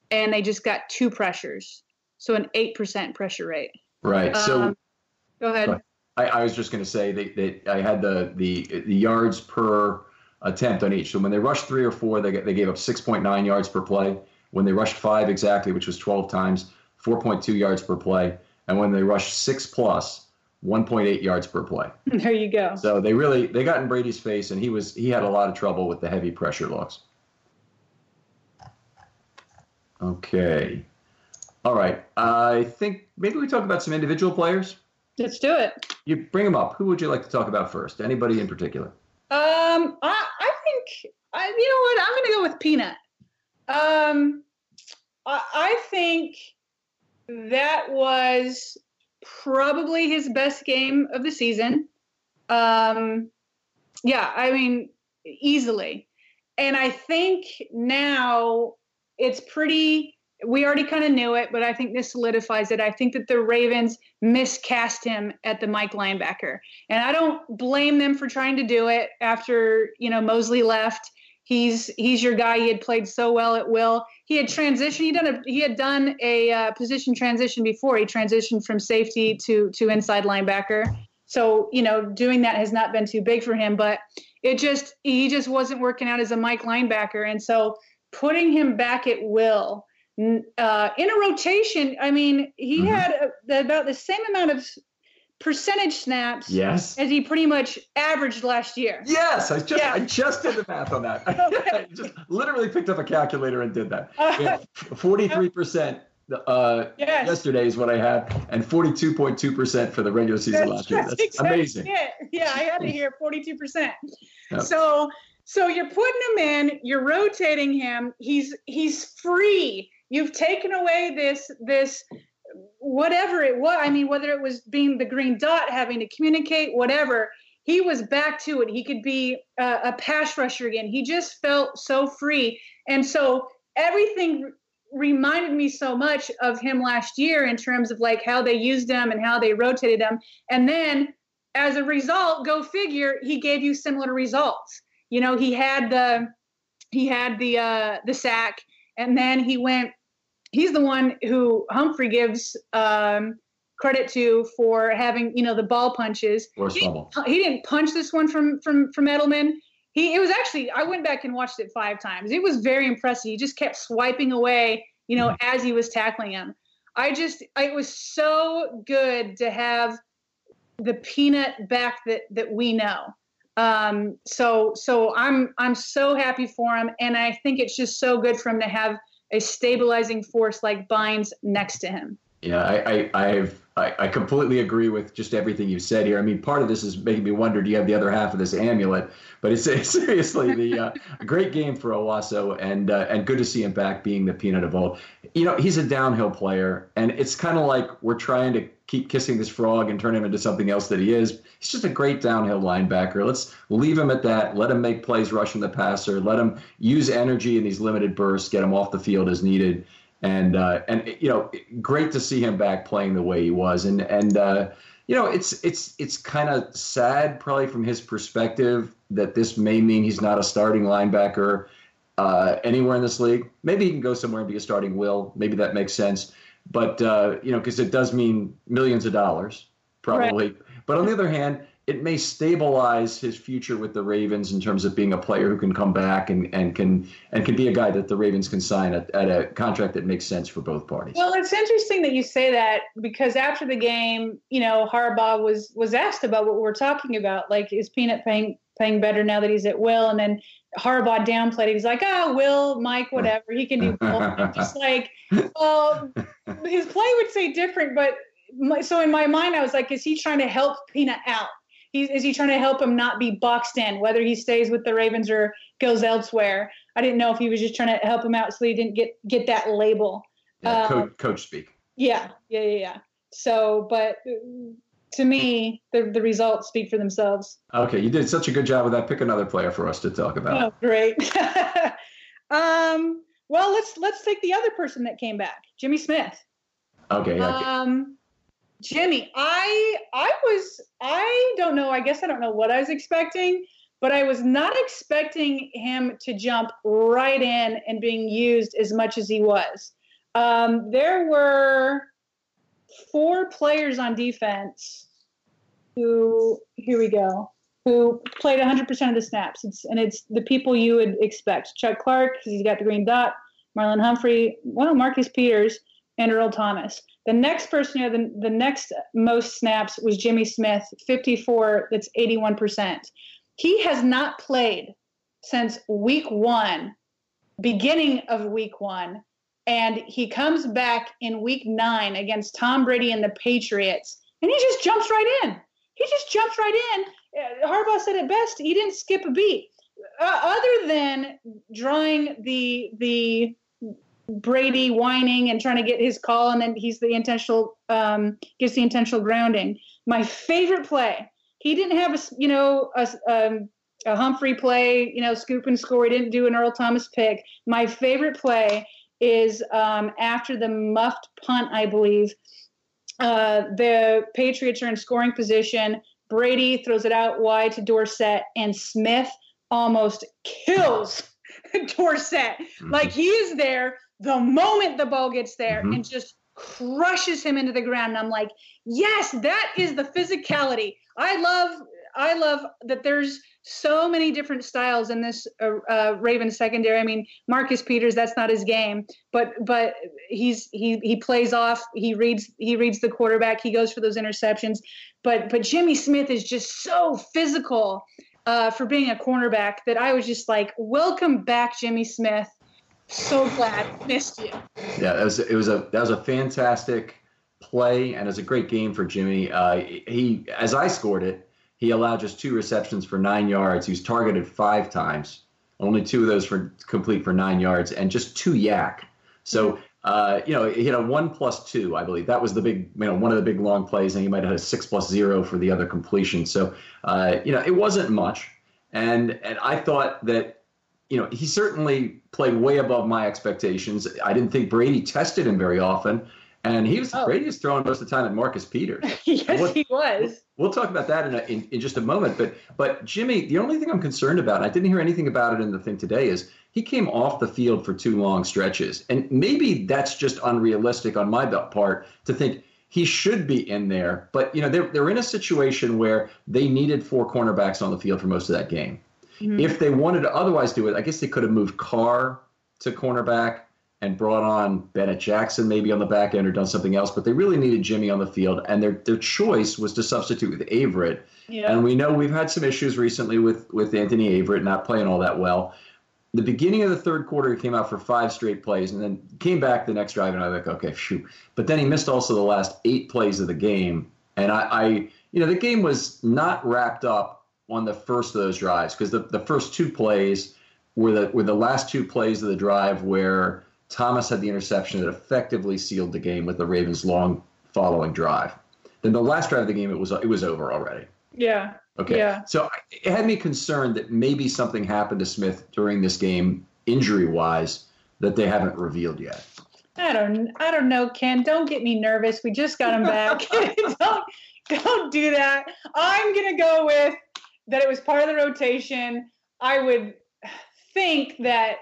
and they just got two pressures. So an 8% pressure rate. Right. So Um, Go ahead. Go ahead. I, I was just going to say that, that I had the, the the yards per attempt on each. So when they rushed three or four, they, they gave up 6.9 yards per play. When they rushed five exactly, which was 12 times, 4.2 yards per play. And when they rushed six plus, 1.8 yards per play. There you go. So they really they got in Brady's face, and he was he had a lot of trouble with the heavy pressure looks. Okay, all right. I think maybe we talk about some individual players. Let's do it. You bring them up. Who would you like to talk about first? Anybody in particular? Um, I, I think I, you know what? I'm going to go with Peanut. Um, I, I think that was probably his best game of the season. Um, yeah, I mean, easily. And I think now it's pretty. We already kind of knew it, but I think this solidifies it. I think that the Ravens miscast him at the Mike linebacker. And I don't blame them for trying to do it after, you know, Mosley left. He's he's your guy. He had played so well at will. He had transitioned. He done a he had done a uh, position transition before. He transitioned from safety to to inside linebacker. So you know, doing that has not been too big for him. But it just he just wasn't working out as a Mike linebacker, and so putting him back at will uh, in a rotation. I mean, he mm-hmm. had a, about the same amount of percentage snaps yes. as he pretty much averaged last year. Yes, I just yeah. I just did the math on that. I just literally picked up a calculator and did that. Forty-three percent. Uh, yes. yesterday is what I had, and forty-two point two percent for the regular season that's, last year. That's, amazing. Yeah, I had to hear forty-two percent. So, so you're putting him in, you're rotating him. He's he's free. You've taken away this this whatever it was. I mean, whether it was being the green dot, having to communicate, whatever, he was back to it. He could be a, a pass rusher again. He just felt so free. And so everything reminded me so much of him last year in terms of like how they used him and how they rotated him. And then as a result, go figure, he gave you similar results. You know, he had the he had the uh the sack and then he went he's the one who Humphrey gives um, credit to for having you know the ball punches. He, he, didn't punch this one from from from Edelman. He it was actually I went back and watched it five times. It was very impressive. He just kept swiping away, you know, mm-hmm. as he was tackling him. I just it was so good to have the peanut back that that we know. Um, so so I'm I'm so happy for him, and I think it's just so good for him to have a stabilizing force like Bynes next to him. Yeah, I, I, I've, I, I completely agree with just everything you said here. I mean, part of this is making me wonder: Do you have the other half of this amulet? But it's, it's seriously the uh, great game for Onwuasor, and uh, and good to see him back being the peanut of old. You know, he's a downhill player, and it's kind of like we're trying to keep kissing this frog and turn him into something else that he is. He's just a great downhill linebacker. Let's leave him at that. Let him make plays rushing the passer. Let him use energy in these limited bursts. Get him off the field as needed. And uh, and you know, great to see him back playing the way he was. And and uh, you know, it's it's it's kind of sad, probably from his perspective, that this may mean he's not a starting linebacker uh, anywhere in this league. Maybe he can go somewhere and be a starting will. Maybe that makes sense but uh, you know, because it does mean millions of dollars, probably. Right. But on the other hand, it may stabilize his future with the Ravens in terms of being a player who can come back and, and can and can be a guy that the Ravens can sign at, at a contract that makes sense for both parties. Well, it's interesting that you say that because after the game, you know, Harbaugh was was asked about what we're talking about, like is Peanut paying paying better now that he's at Will, and then Harbaugh downplayed. He's like, "Oh, Will, Mike, whatever. He can do both." Just like, well, his play would say different, but my, so in my mind, I was like, is he trying to help Peanut out? He's, is he trying to help him not be boxed in, whether he stays with the Ravens or goes elsewhere? I didn't know if he was just trying to help him out so he didn't get get that label. Yeah, coach, um, coach speak. Yeah, yeah, yeah, yeah. So, but to me, the, the results speak for themselves. Okay, you did such a good job with that. Pick another player for us to talk about. Oh, great. um, well, let's let's take the other person that came back, Jimmy Smith. Okay. Um, Jimmy, I I was I don't know. I guess I don't know what I was expecting, but I was not expecting him to jump right in and being used as much as he was. Um, there were four players on defense who here we go who played 100% of the snaps. It's, and it's the people you would expect. Chuck clark because he's got the green dot marlon humphrey well marcus peters and earl thomas. The next person who had the, the next most snaps was jimmy smith 54 that's 81% he has not played since week one beginning of week one and he comes back in week nine against Tom Brady and the Patriots, and he just jumps right in. He just jumps right in. Uh, Harbaugh said it best. He didn't skip a beat, uh, other than drawing the the Brady whining and trying to get his call, and then he's the intentional um, gets the intentional grounding. My favorite play. He didn't have a you know a, um, a Humphrey play, you know, scoop and score. He didn't do an Earl Thomas pick. My favorite play is um, after the muffed punt, I believe. Uh, the Patriots are in scoring position. Brady throws it out wide to Dorsett, and Smith almost kills Dorsett. Mm-hmm. Like he is there the moment the ball gets there mm-hmm. and just crushes him into the ground. And I'm like, yes, that is the physicality. I love I love that there's so many different styles in this uh, uh, Raven secondary. I mean, Marcus Peters, that's not his game, but but he's he he plays off. He reads he reads the quarterback. He goes for those interceptions. But but Jimmy Smith is just so physical uh, for being a cornerback that I was just like, welcome back, Jimmy Smith. So glad missed you. Yeah, that was it was a that was a fantastic play and it was a great game for Jimmy. Uh, he as I scored it he allowed just two receptions for nine yards. He was targeted five times, only two of those for complete for nine yards, and just two YAC. So, uh, you know, he had a one plus two, I believe. That was the big, you know, one of the big long plays, and he might have had a six plus zero for the other completion. So, uh, you know, it wasn't much. And and I thought that, you know, he certainly played way above my expectations. I didn't think Brady tested him very often. And he was oh. Was throwing most of the time at Marcus Peters. yes, we'll, he was. We'll talk about that in, a, in, in just a moment. But but Jimmy, the only thing I'm concerned about, I didn't hear anything about it in the thing today, is he came off the field for two long stretches, and maybe that's just unrealistic on my part to think he should be in there. But you know they're they're in a situation where they needed four cornerbacks on the field for most of that game. Mm-hmm. If they wanted to otherwise do it, I guess they could have moved Carr to cornerback and brought on Bennett Jackson maybe on the back end or done something else, but they really needed Jimmy on the field, and their their choice was to substitute with Averett. Yeah. And we know we've had some issues recently with with Anthony Averett not playing all that well. The beginning of the third quarter, he came out for five straight plays, and then came back the next drive, and I was like, okay, shoot. But then he missed also the last eight plays of the game, and I, I you know, the game was not wrapped up on the first of those drives because the, the first two plays were the were the last two plays of the drive where Thomas had the interception that effectively sealed the game with the Ravens' long following drive. Then the last drive of the game, it was it was over already. Yeah. Okay. Yeah. So it had me concerned that maybe something happened to Smith during this game, injury wise, that they haven't revealed yet. I don't. I don't know, Ken. Don't get me nervous. We just got him back. don't don't do that. I'm gonna go with that. It was part of the rotation. I would think that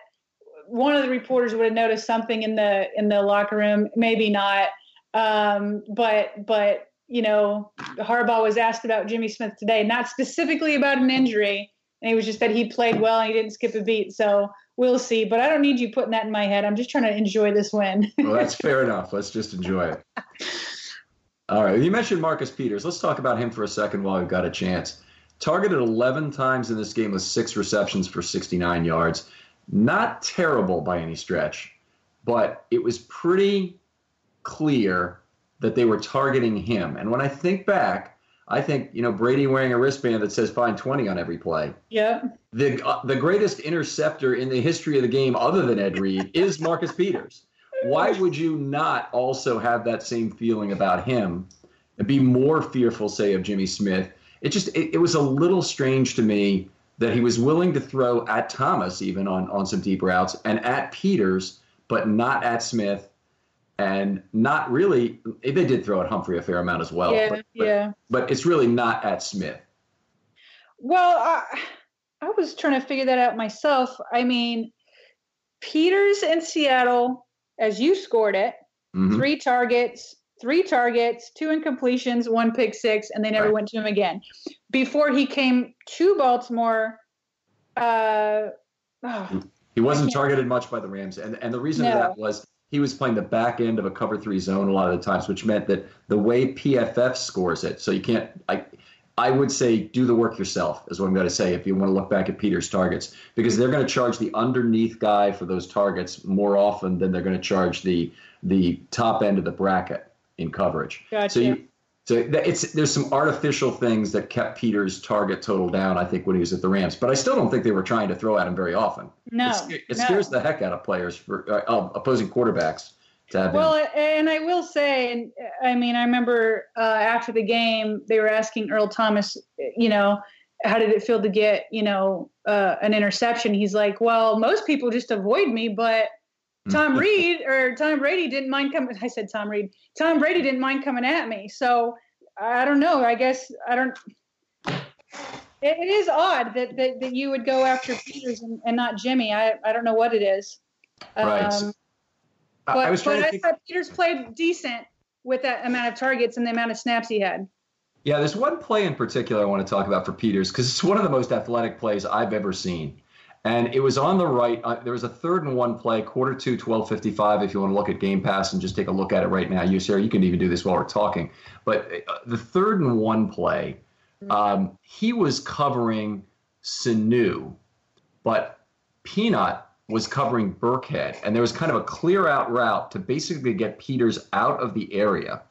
one of the reporters would have noticed something in the in the locker room, maybe not. Um, but but you know, Harbaugh was asked about Jimmy Smith today, not specifically about an injury, and it was just that he played well and he didn't skip a beat. So we'll see. But I don't need you putting that in my head. I'm just trying to enjoy this win. well, that's fair enough. Let's just enjoy it. All right. You mentioned Marcus Peters. Let's talk about him for a second while we've got a chance. Targeted 11 times in this game with six receptions for 69 yards. Not terrible by any stretch, but it was pretty clear that they were targeting him. And when I think back, I think you know Brady wearing a wristband that says "Find 20" on every play. Yeah. The uh, the greatest interceptor in the history of the game, other than Ed Reed, is Marcus Peters. Why would you not also have that same feeling about him and be more fearful, say, of Jimmy Smith? It just it, it was a little strange to me that he was willing to throw at Thomas even on, on some deep routes and at Peters, but not at Smith and not really they did throw at Humphrey a fair amount as well. Yeah, but, but, yeah. But it's really not at Smith. Well, I, I was trying to figure that out myself. I mean, Peters in Seattle, as you scored it, mm-hmm. three targets, three targets, two incompletions, one pick six, and they never right. went to him again. Before he came to Baltimore, uh, oh, he wasn't targeted much by the Rams, and and the reason no. that was he was playing the back end of a cover three zone a lot of the times, which meant that the way PFF scores it, so you can't. I, I would say do the work yourself, is what I'm going to say if you want to look back at Peter's targets, because they're going to charge the underneath guy for those targets more often than they're going to charge the the top end of the bracket in coverage. Gotcha. So you, so it's there's some artificial things that kept Peters' target total down. I think when he was at the Rams, but I still don't think they were trying to throw at him very often. No, it, it no. scares the heck out of players for uh, opposing quarterbacks. To have well, him. and I will say, and I mean, I remember uh, after the game, they were asking Earl Thomas, you know, how did it feel to get, you know, uh, an interception? He's like, well, most people just avoid me, but Tom Reed or Tom Brady didn't mind coming. I said Tom Reed. Tom Brady didn't mind coming at me. So I don't know. I guess I don't. it, it is odd that, that, that you would go after Peters and, and not Jimmy. I, I don't know what it is. Right. Um, I- but I was trying but to I think. thought Peters played decent with that amount of targets and the amount of snaps he had. Yeah, there's one play in particular I want to talk about for Peters because it's one of the most athletic plays I've ever seen. And it was on the right. Uh, there was a third and one play, quarter two, 1255. If you want to look at Game Pass and just take a look at it right now, you, Sarah, you can even do this while we're talking. But uh, the third and one play, um, he was covering Sanu, but Peanut was covering Burkhead. And there was kind of a clear out route to basically get Peters out of the area.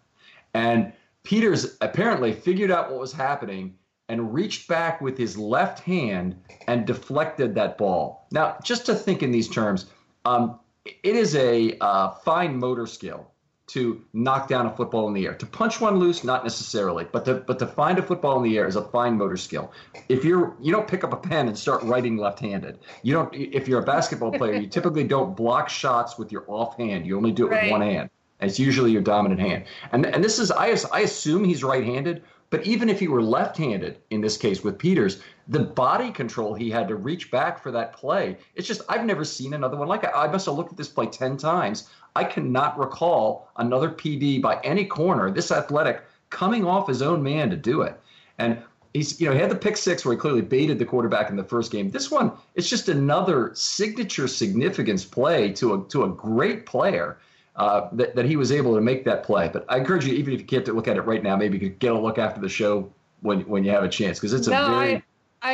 And Peters apparently figured out what was happening and reached back with his left hand and deflected that ball. Now, just to think in these terms, um, it is a uh, fine motor skill to knock down a football in the air. To punch one loose, not necessarily, but to but to find a football in the air is a fine motor skill. If you're you don't pick up a pen and start writing left-handed. You don't. If you're a basketball player, you typically don't block shots with your offhand. You only do it Right. with one hand. And it's usually your dominant hand. And and this is I I assume he's right-handed, but even if he were left-handed in this case with Peters, the body control he had to reach back for that play. It's just I've never seen another one like it. I must have looked at this play 10 times. I cannot recall another PD by any corner this athletic coming off his own man to do it. And he's you know he had the pick six where he clearly baited the quarterback in the first game. This one it's just another signature significance play to a to a great player. Uh, that, that he was able to make that play. But I encourage you, even if you can't look at it right now, maybe you could get a look after the show when when you have a chance, because it's a no, very I,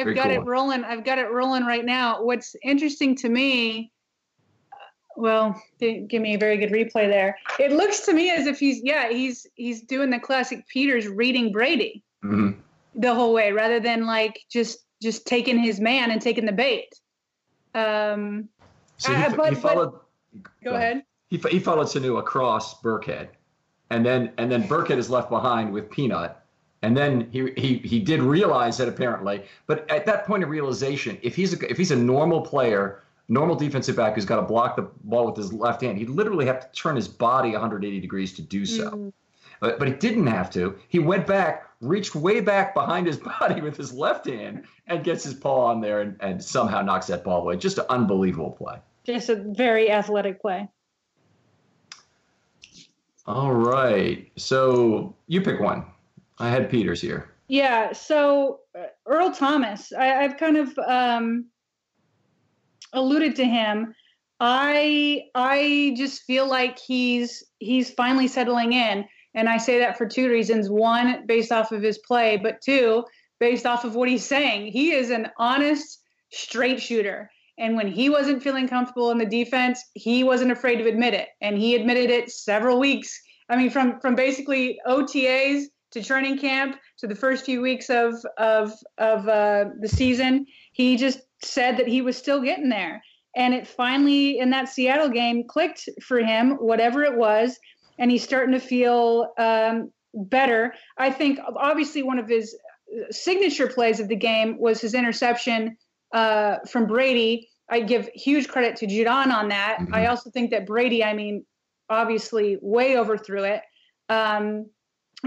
I've very got cool it one. rolling. I've got it rolling right now. What's interesting to me, well, didn't give me a very good replay there. It looks to me as if he's yeah he's he's doing the classic Peters reading Brady Mhm. the whole way rather than like just just taking his man and taking the bait. Um, So he, Uh, he but- but- followed. go ahead. He, he followed Sanu across Burkhead, and then and then Burkhead is left behind with Peanut, and then he he he did realize that apparently, but at that point of realization, if he's a, if he's a normal player, normal defensive back who's got to block the ball with his left hand, he'd literally have to turn his body 180 degrees to do so. Mm-hmm. But, but he didn't have to. He went back, reached way back behind his body with his left hand, and gets his paw on there and, and somehow knocks that ball away. Just an unbelievable play. Just a very athletic play. All right. So you pick one. I had Peters here. Yeah. So uh, Earl Thomas, I, I've kind of um, alluded to him. I I just feel like he's he's finally settling in, and I say that for two reasons: one, based off of his play, but two, based off of what he's saying. He is an honest, straight shooter. And when he wasn't feeling comfortable in the defense, he wasn't afraid to admit it. And he admitted it several weeks. I mean, from from basically OTAs to training camp to the first few weeks of of of uh, the season, he just said that he was still getting there. And it finally in that Seattle game clicked for him, whatever it was, and he's starting to feel um, better. I think obviously one of his signature plays of the game was his interception uh, from Brady. I give huge credit to Judon on that. Mhm. I also think that Brady, I mean, obviously way overthrew it. Um,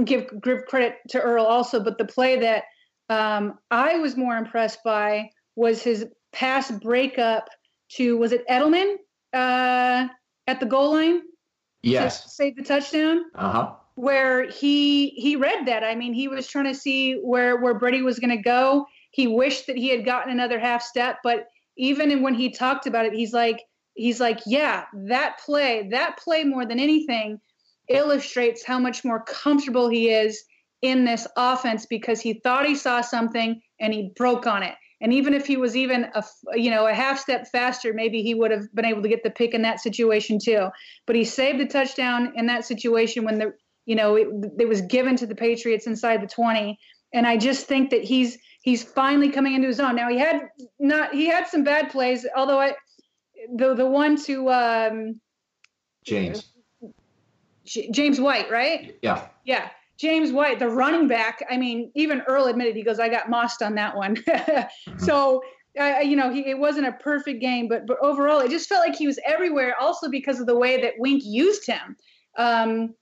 give, give credit to Earl also, but the play that um, I was more impressed by was his pass breakup to was it Edelman uh, at the goal line to Yes. save the touchdown Uh huh. where he he read that. I mean, he was trying to see where where Brady was going to go. He wished that he had gotten another half step, but even when he talked about it, he's like he's like, yeah, that play, that play more than anything illustrates how much more comfortable he is in this offense because he thought he saw something and he broke on it. And even if he was even a you know a half step faster, maybe he would have been able to get the pick in that situation too. But he saved the touchdown in that situation when the you know it, it was given to the Patriots inside the 20. And I just think that he's he's finally coming into his own. Now he had not he had some bad plays, although I the the one to um, James. J- James White, right? Yeah. Yeah. James White, the running back. I mean, even Earl admitted he goes, "I got mossed on that one." So, uh, you know, he, it wasn't a perfect game, but but overall, it just felt like he was everywhere. Also because of the way that Wink used him. Um,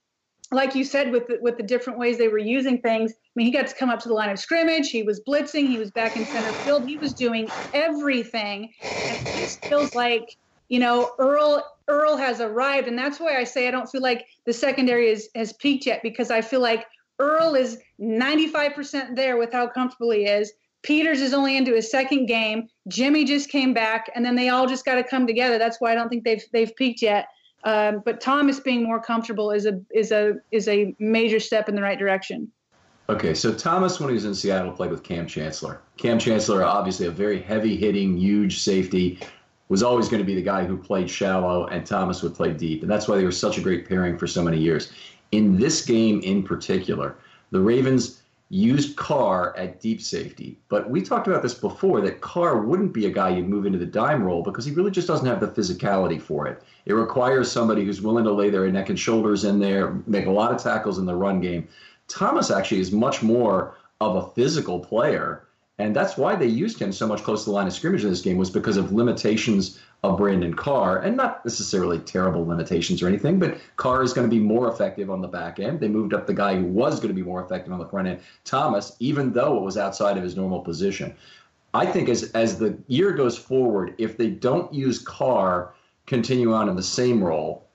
like you said, with the, with the different ways they were using things, I mean, he got to come up to the line of scrimmage. He was blitzing. He was back in center field. He was doing everything. And it feels like, you know, Earl Earl has arrived, and that's why I say I don't feel like the secondary is, has peaked yet because I feel like Earl is 95% there with how comfortable he is. Peters is only into his second game. Jimmy just came back, and then they all just got to come together. That's why I don't think they've they've peaked yet. Um, but Thomas being more comfortable is a is a is a major step in the right direction. Okay, so Thomas, when he was in Seattle, played with Kam Chancellor. Kam Chancellor, obviously a very heavy hitting, huge safety, was always going to be the guy who played shallow, and Thomas would play deep, and that's why they were such a great pairing for so many years. In this game in particular, the Ravens used Carr at deep safety. But we talked about this before that Carr wouldn't be a guy you'd move into the dime role because he really just doesn't have the physicality for it. It requires somebody who's willing to lay their neck and shoulders in there, make a lot of tackles in the run game. Thomas actually is much more of a physical player and that's why they used him so much close to the line of scrimmage in this game was because of limitations of Brandon Carr, and not necessarily terrible limitations or anything, but Carr is going to be more effective on the back end. They moved up the guy who was going to be more effective on the front end, Thomas, even though it was outside of his normal position. I think as as the year goes forward, if they don't use Carr, continue on in the same role,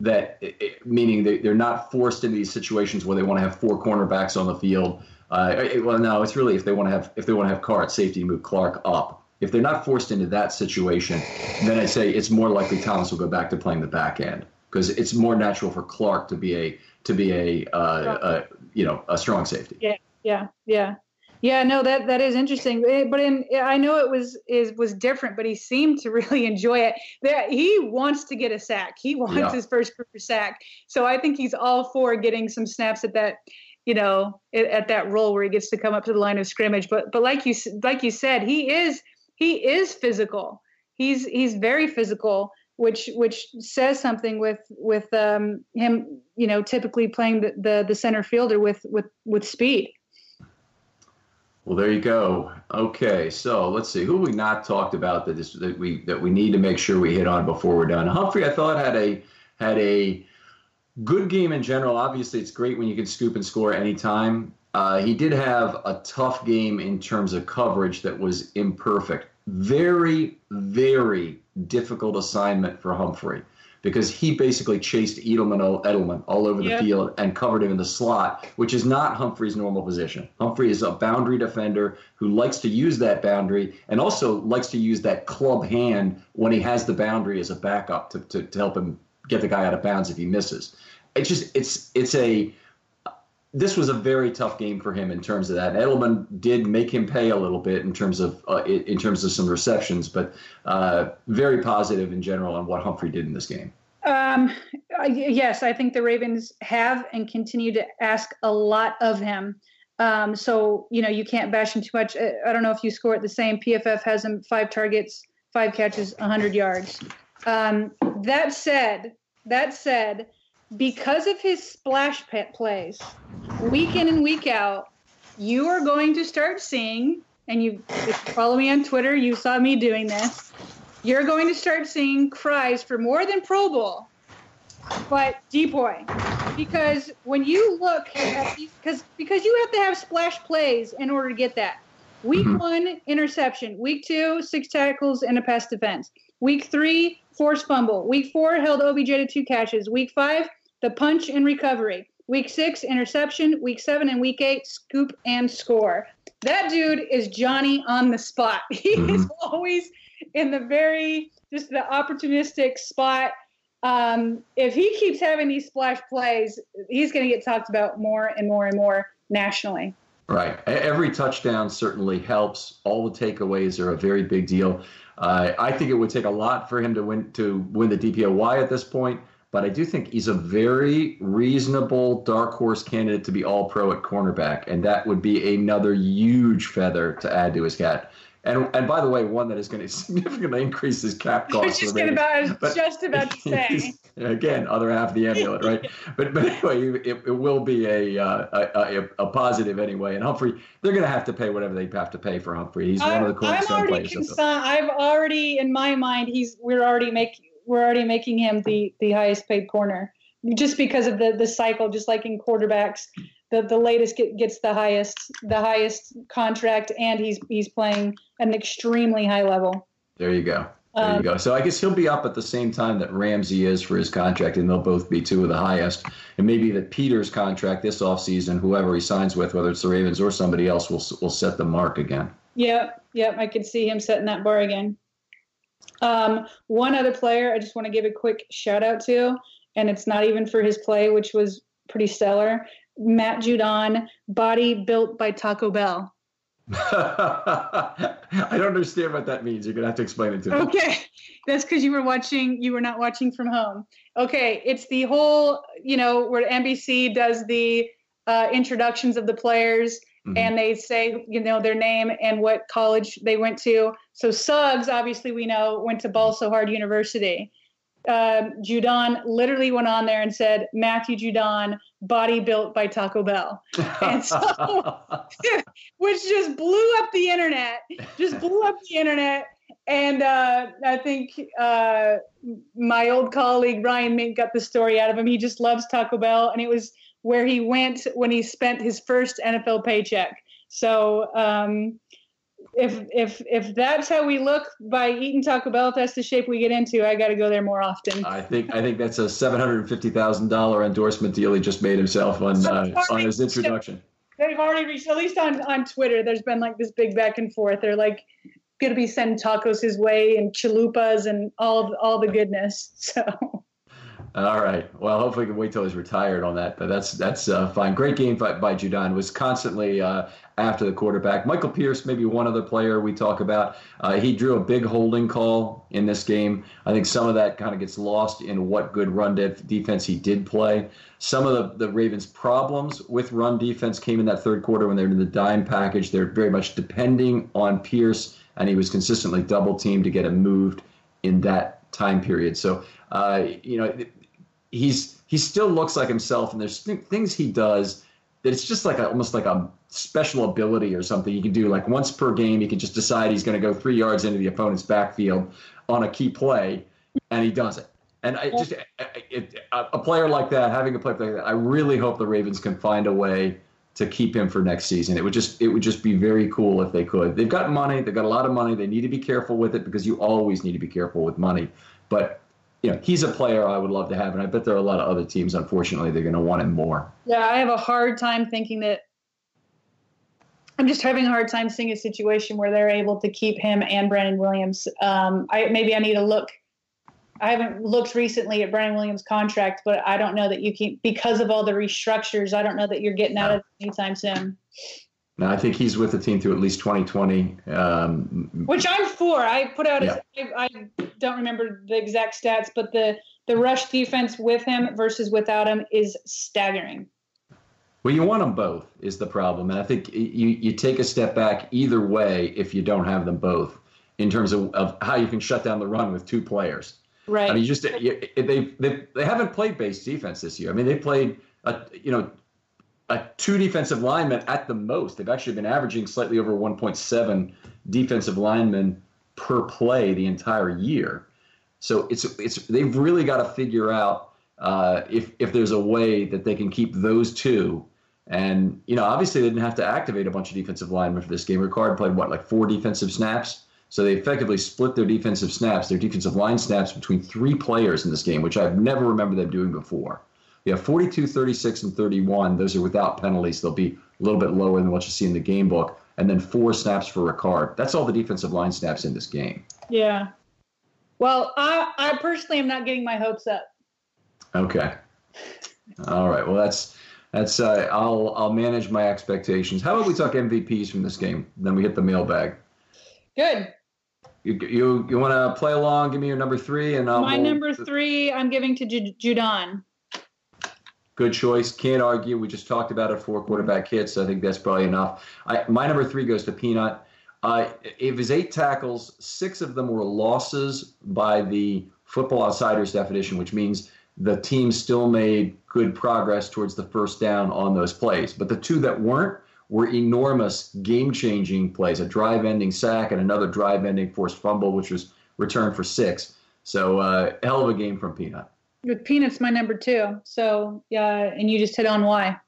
that meaning they, they're not forced into these situations where they want to have four cornerbacks on the field uh, well, no, it's really if they want to have if they want to have Carr at safety, move Clark up. If they're not forced into that situation, then I'd say it's more likely Thomas will go back to playing the back end because it's more natural for Clark to be a to be a, uh, a you know a strong safety. Yeah, yeah, yeah, yeah. No, that that is interesting. Eh, but in I know it was is was different, but he seemed to really enjoy it. That he wants to get a sack. He wants yeah. his first career sack. So I think he's all for getting some snaps at that you know, at that role where he gets to come up to the line of scrimmage. But but like you like you said, he is he is physical. He's he's very physical, which which says something with with um, him, you know, typically playing the, the the center fielder with with with speed. Well, there you go. Okay, so let's see who we not talked about that, this, that we that we need to make sure we hit on before we're done. Humphrey, I thought had a had a good game in general. Obviously, it's great when you can scoop and score anytime. Uh, he did have a tough game in terms of coverage that was imperfect. Very, very difficult assignment for Humphrey because he basically chased Edelman, Edelman all over the yep. field and covered him in the slot, which is not Humphrey's normal position. Humphrey is a boundary defender who likes to use that boundary and also likes to use that club hand when he has the boundary as a backup to, to, to help him get the guy out of bounds if he misses. It's just it's it's a this was a very tough game for him in terms of that. Edelman did make him pay a little bit in terms of uh, in terms of some receptions, but uh, very positive in general on what Humphrey did in this game. Um, yes, I think the Ravens have and continue to ask a lot of him. Um, so you know you can't bash him too much. I don't know if you score the same. PFF has him five targets, five catches, 100 yards. Um, that said, that said, because of his splash pit plays, week in and week out, you are going to start seeing, and you if you follow me on Twitter, you saw me doing this. You're going to start seeing cries for more than Pro Bowl, but DPOY. Because when you look at these, because because you have to have splash plays in order to get that. Week mm-hmm. one, interception. Week two, six tackles and a pass defense. Week three, forced fumble. Week four held OBJ to two catches. Week five, the punch and recovery. Week six, interception. Week seven and week eight, scoop and score. That dude is Johnny on the spot. He mm-hmm. is always in the very just the opportunistic spot. Um, if he keeps having these splash plays, he's going to get talked about more and more and more nationally. Right. Every touchdown certainly helps. All the takeaways are a very big deal. Uh, I think it would take a lot for him to win to win the DPOY at this point, but I do think he's a very reasonable dark horse candidate to be All Pro at cornerback, and that would be another huge feather to add to his hat. And and by the way, one that is going to significantly increase his cap cost. I was just, about, was just about to say. Again, other half of the amulet, right? but but anyway, it, it will be a, uh, a, a, a positive anyway. And Humphrey, they're going to have to pay whatever they have to pay for Humphrey. He's one of the coolest I'm already players. I've already, in my mind, he's we're already making we're already making him the the highest paid corner just because of the the cycle, just like in quarterbacks, the the latest get, gets the highest the highest contract, and he's he's playing at an extremely high level. There you go. There Um, you go. So I guess he'll be up at the same time that Ramsey is for his contract, and they'll both be two of the highest. And maybe that Peter's contract this offseason, whoever he signs with, whether it's the Ravens or somebody else, will will set the mark again. Yep, yep. I could see him setting that bar again. Um, one other player I just want to give a quick shout out to, and it's not even for his play, which was pretty stellar. Matt Judon, body built by Taco Bell. I don't understand what that means. You're gonna have to explain it to me. Okay, that's because you were watching. You were not watching from home. Okay, it's the whole, you know, where NBC does the uh, introductions of the players, Mhm. and they say, you know, their name and what college they went to. So Suggs, obviously, we know went to Ball So Hard University. Um, Judon literally went on there and said, Matthew Judon, body built by Taco Bell. And so, which just blew up the internet, just blew up the internet. And uh, I think uh, my old colleague Ryan Mink got the story out of him. He just loves Taco Bell, and it was where he went when he spent his first NFL paycheck. So um, if if if that's how we look by eating Taco Bell, if that's the shape we get into, I got to go there more often. I think I think that's a seven hundred fifty thousand dollar endorsement deal he just made himself on uh, on his introduction. They've already reached, at least on, on Twitter, there's been like this big back and forth. They're like going to be sending tacos his way and chalupas and all all the goodness. So All right. Well, hopefully we can wait till he's retired on that, but that's that's uh, fine. Great game by, by Judon. Was constantly uh, after the quarterback. Michael Pierce, maybe one other player we talk about. Uh, he drew a big holding call in this game. I think some of that kind of gets lost in what good run def- defense he did play. Some of the, the Ravens' problems with run defense came in that third quarter when they're in the dime package. They're very much depending on Pierce, and he was consistently double teamed to get him moved in that time period. So, uh, you know, he's he still looks like himself, and there's th- things he does that it's just like a, almost like a special ability or something you can do. Like once per game, he can just decide he's going to go three yards into the opponent's backfield on a key play, and he does it. And I just it, it, a player like that, having a player like that, I really hope the Ravens can find a way to keep him for next season. It would just it would just be very cool if they could. They've got money, they've got a lot of money. They need to be careful with it because you always need to be careful with money. But you know, he's a player I would love to have, and I bet there are a lot of other teams. Unfortunately, they're going to want him more. yeah, I have a hard time thinking that. I'm just having a hard time seeing a situation where they're able to keep him and Brandon Williams. Um, I maybe I need to look. I haven't looked recently at Brandon Williams' contract, but I don't know that you can because of all the restructures. I don't know that you're getting out of it anytime soon. Now, I think he's with the team through at least 2020. Um, Which I'm for. I put out. Yeah. A, I, I don't remember the exact stats, but the the rush defense with him versus without him is staggering. Well, you want them both is the problem, and I think you you take a step back either way if you don't have them both in terms of, of how you can shut down the run with two players. Right. I mean, you just you, they they they haven't played base defense this year. I mean, they played a you know a two defensive linemen at the most. They've actually been averaging slightly over 1.7 defensive linemen per play the entire year. So it's it's they've really got to figure out uh, if if there's a way that they can keep those two. And you know, obviously they didn't have to activate a bunch of defensive linemen for this game. Ricard played what like four defensive snaps. So they effectively split their defensive snaps, their defensive line snaps between three players in this game, which I've never remembered them doing before. Have 42, 36, and 31. Those are without penalties. They'll be a little bit lower than what you see in the game book. And then four snaps for Ricard. That's all the defensive line snaps in this game. Yeah. Well, I I personally am not getting my hopes up. Okay. All right. Well, that's that's. Uh, I'll I'll manage my expectations. How about we talk MVPs from this game? Then we hit the mailbag. Good. You you you want to play along? Give me your number three, and I'll. My we'll- number three, I'm giving to Ju- Judon. Good choice. Can't argue. We just talked about it four quarterback hits. I think that's probably enough. I, my number three goes to Peanut. Uh, of his eight tackles, six of them were losses by the Football Outsiders definition, which means the team still made good progress towards the first down on those plays. But the two that weren't were enormous game changing plays a drive ending sack and another drive ending forced fumble, which was returned for six. So, uh, hell of a game from Peanut. With Peanuts my number two. So yeah, and you just hit on why.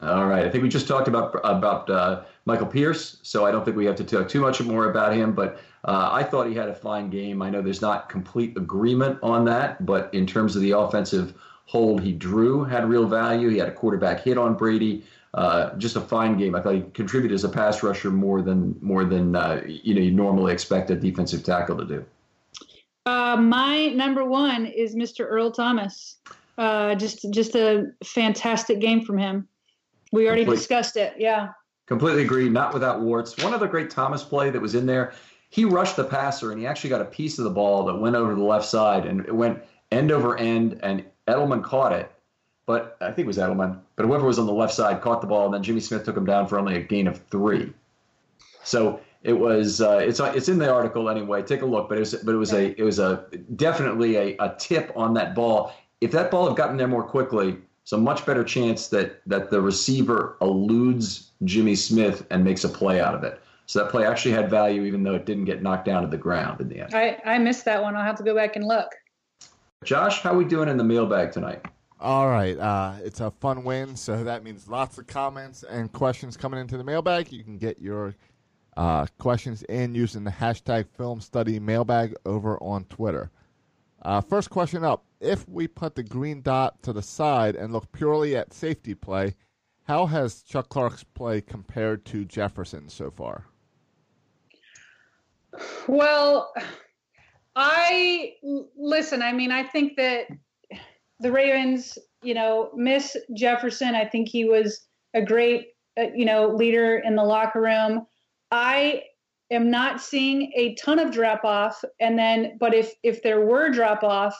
All right. I think we just talked about about uh, Michael Pierce, so I don't think we have to talk too much more about him. But uh, I thought he had a fine game. I know there's not complete agreement on that, but in terms of the offensive hold he drew, had real value. He had a quarterback hit on Brady. Uh, just a fine game. I thought he contributed as a pass rusher more than more than uh, you know you normally expect a defensive tackle to do. Uh, my number one is Mr. Earl Thomas. Uh, just just a fantastic game from him. We already Complete. discussed it. Yeah. Completely agree. Not without warts. One other great Thomas play that was in there. He rushed the passer and he actually got a piece of the ball that went over the left side and it went end over end and Edelman caught it. But I think it was Edelman. But whoever was on the left side caught the ball and then Jimmy Smith took him down for only a gain of three. So it was uh, it's it's in the article anyway. Take a look. But it was but it was a it was a definitely a, a tip on that ball. If that ball had gotten there more quickly, it's a much better chance that that the receiver eludes Jimmy Smith and makes a play out of it. So that play actually had value, even though it didn't get knocked down to the ground in the end. I, I missed that one. I'll have to go back and look. Josh, how are we doing in the mailbag tonight? All right. Uh, it's a fun win, so that means lots of comments and questions coming into the mailbag. You can get your uh, questions in using the hashtag Film Study Mailbag over on Twitter. Uh, first question up. If we put the green dot to the side and look purely at safety play, how has Chuck Clark's play compared to Jefferson so far? Well, I listen, I mean, I think that the Ravens, you know, miss Jefferson. I think he was a great, uh, you know, leader in the locker room. I am not seeing a ton of drop off and then but if if there were drop off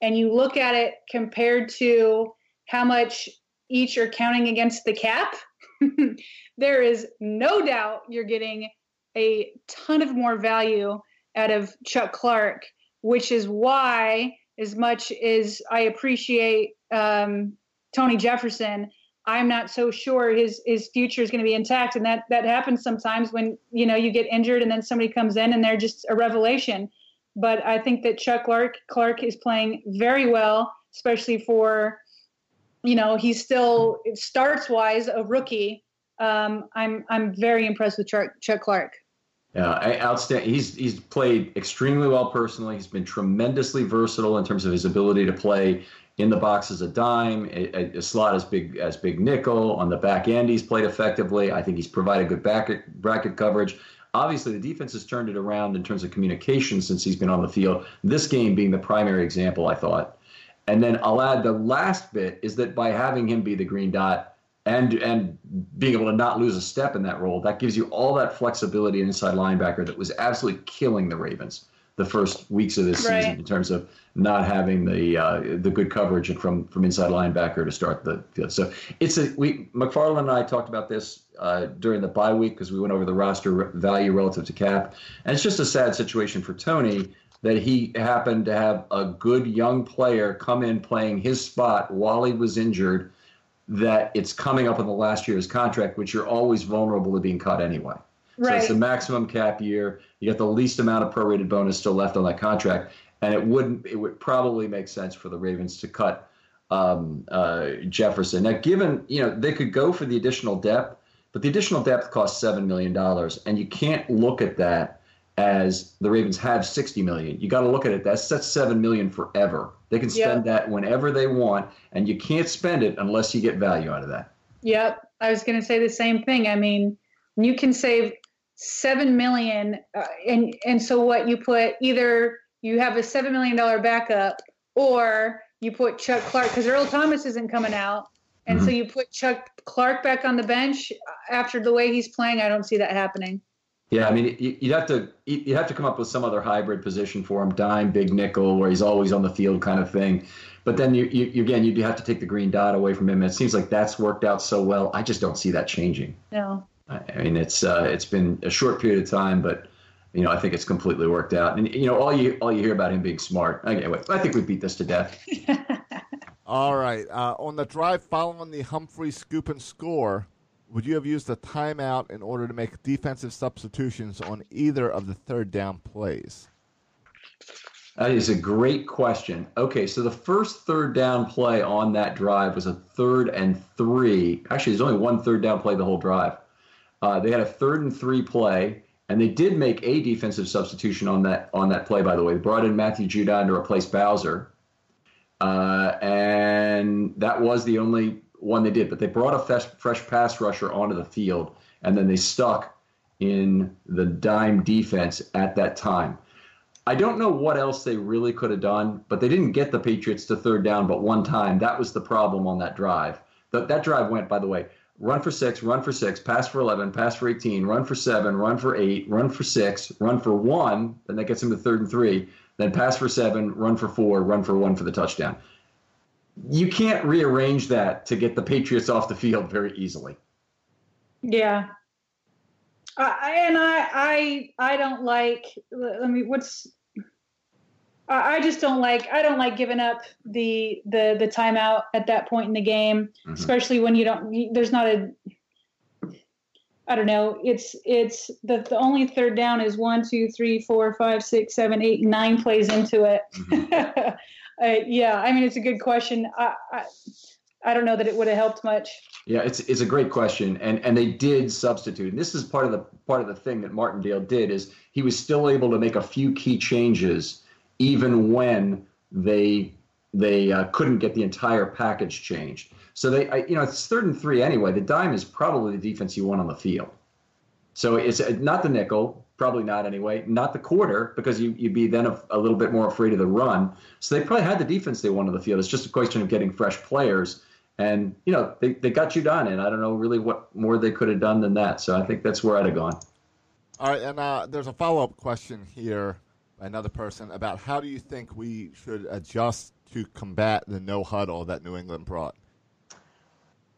and you look at it compared to how much each are counting against the cap there is no doubt you're getting a ton of more value out of Chuck Clark which is why as much as I appreciate um, Tony Jefferson I'm not so sure his his future is going to be intact. And that that happens sometimes when you know you get injured and then somebody comes in and they're just a revelation. But I think that Chuck Clark Clark is playing very well, especially for you know he's still starts wise a rookie. Um, I'm I'm very impressed with Chuck, Chuck Clark. Yeah, outstanding. He's he's played extremely well personally. He's been tremendously versatile in terms of his ability to play in the box as a dime, a, a, slot as big as big nickel. On the back end, he's played effectively. I think he's provided good bracket, bracket coverage. Obviously, the defense has turned it around in terms of communication since he's been on the field. This game being the primary example, I thought. And then I'll add the last bit is that by having him be the green dot and and being able to not lose a step in that role, that gives you all that flexibility inside linebacker that was absolutely killing the Ravens the first weeks of this right. season in terms of not having the uh, the good coverage from from inside linebacker to start the field. So it's a we McFarland and I talked about this uh, during the bye week because we went over the roster value relative to cap, and it's just a sad situation for Tony that he happened to have a good young player come in playing his spot while he was injured. That it's coming up on the last year of his contract, which you're always vulnerable to being cut anyway. Right. So it's the maximum cap year. You get the least amount of prorated bonus still left on that contract, and it wouldn't. It would probably make sense for the Ravens to cut um, uh, Jefferson. Now, given you know they could go for the additional depth, but the additional depth costs seven million dollars, and you can't look at that as the Ravens have 60 million. You got to look at it. That's that's 7 million forever. They can spend yep. that whenever they want and you can't spend it unless you get value out of that. Yep. I was going to say the same thing. I mean, you can save seven million, uh, and and so what you put either you have a seven million dollar backup or you put Chuck Clark because Earl Thomas isn't coming out, and mm-hmm. so you put Chuck Clark back on the bench after the way he's playing. I don't see that happening. Yeah, I mean, you'd have to you'd have to come up with some other hybrid position for him, dime, big nickel, where he's always on the field, kind of thing. But then you, you again, you'd have to take the green dot away from him. And It seems like that's worked out so well. I just don't see that changing. No. I mean, it's uh, it's been a short period of time, but you know, I think it's completely worked out. And you know, all you all you hear about him being smart. Anyway, I think we beat this to death. all right. Uh, on the drive following the Humphrey scoop and score, would you have used a timeout in order to make defensive substitutions on either of the third down plays? That is a great question. Okay, so the first third down play on that drive was a third and three. Actually, there's only one third down play the whole drive. Uh, they had a third and three play, and they did make a defensive substitution on that on that play. By the way, they brought in Matthew Judon to replace Bowser, uh, and that was the only one they did. But they brought a fresh, fresh pass rusher onto the field, and then they stuck in the dime defense at that time. I don't know what else they really could have done, but they didn't get the Patriots to third down but one time. That was the problem on that drive. That, that drive went, by the way, run for six, run for six, pass for 11, pass for 18, run for seven, run for eight, run for six, run for one. Then that gets them to third and three. Then pass for seven, run for four, run for one for the touchdown. You can't rearrange that to get the Patriots off the field very easily. Yeah, uh, and I, I, I don't like. I mean, what's? I just don't like. I don't like giving up the the the timeout at that point in the game, mm-hmm. especially when you don't. There's not a. I don't know. It's it's the the only third down is one, two, three, four, five, six, seven, eight, nine plays into it. Mm-hmm. uh, yeah, I mean it's a good question. I, I I don't know that it would have helped much. Yeah, it's it's a great question, and and they did substitute. And this is part of the part of the thing that Martindale did is he was still able to make a few key changes even when they they uh, couldn't get the entire package changed. So they, I, you know, it's third and three anyway. The dime is probably the defense you want on the field. So it's uh, not the nickel, probably not anyway, not the quarter because you you'd be then a, a little bit more afraid of the run. So they probably had the defense they wanted on the field. It's just a question of getting fresh players and, you know, they, they got Judon. And I don't know really what more they could have done than that. So I think that's where I'd have gone. All right. And uh, there's a follow up question here another person about how do you think we should adjust to combat the no huddle that New England brought?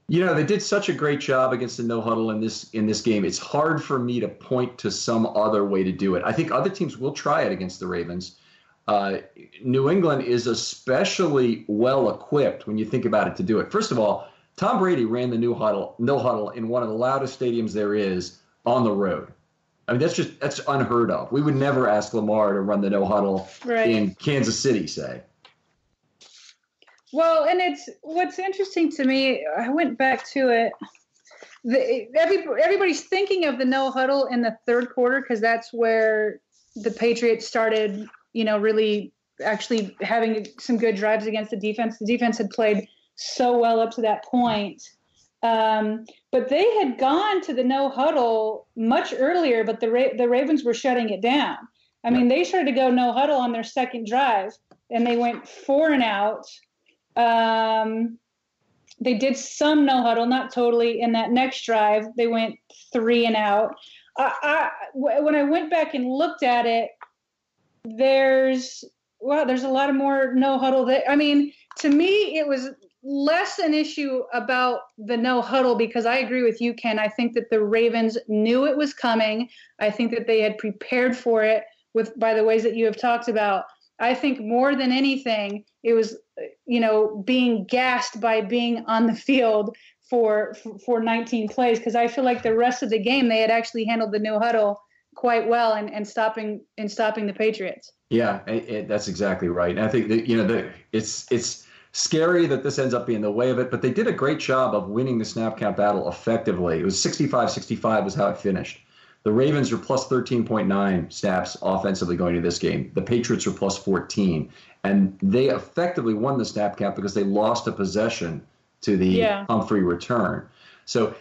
You know, they did such a great job against the no huddle in this in this game. It's hard for me to point to some other way to do it. I think other teams will try it against the Ravens. Uh, New England is especially well equipped when you think about it to do it. First of all, Tom Brady ran the new huddle, no huddle in one of the loudest stadiums there is on the road. I mean, that's just that's unheard of. We would never ask Lamar to run the no huddle right. in Kansas City, say. Well, and it's what's interesting to me. I went back to it. The, every, everybody's thinking of the no huddle in the third quarter because that's where the Patriots started you know, really actually having some good drives against the defense. The defense had played so well up to that point. Um, but they had gone to the no huddle much earlier, but the Ra- the Ravens were shutting it down. I mean, they started to go no huddle on their second drive, and they went four and out. Um, they did some no huddle, not totally. In that next drive, they went three and out. I, I, when I went back and looked at it, there's well, there's a lot of more no huddle. That I mean, to me, it was less an issue about the no huddle because I agree with you, Ken. I think that the Ravens knew it was coming. I think that they had prepared for it with by the ways that you have talked about. I think more than anything, it was you know being gassed by being on the field for for 19 plays because I feel like the rest of the game they had actually handled the no huddle quite well and, and stopping and stopping the Patriots. Yeah, it, it, that's exactly right. And I think that you know the, it's it's scary that this ends up being the way of it, but they did a great job of winning the snap count battle effectively. It was 65-65 was how it finished. The Ravens were plus 13.9 snaps offensively going to this game. The Patriots were plus 14. And they effectively won the snap count because they lost a possession to the yeah. Humphrey return. So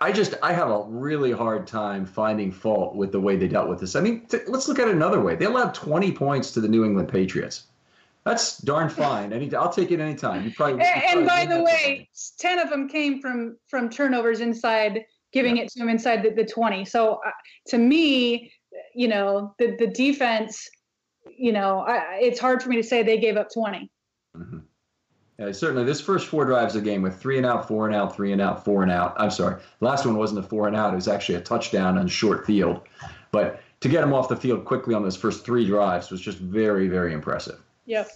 I just I have a really hard time finding fault with the way they dealt with this. I mean, t- let's look at it another way. They allowed 20 points to the New England Patriots. That's darn fine. Any, I'll take it anytime. You probably. And, and by the way, ten of them came from from turnovers inside, giving yeah. it to them inside the, the 20. So uh, to me, you know, the the defense, you know, I, it's hard for me to say they gave up 20. Mm-hmm. Yeah, certainly. This first four drives of the game with three and out, four and out, three and out, four and out. I'm sorry. Last one wasn't a four and out. It was actually a touchdown on short field. But to get him off the field quickly on those first three drives was just very, very impressive. Yep.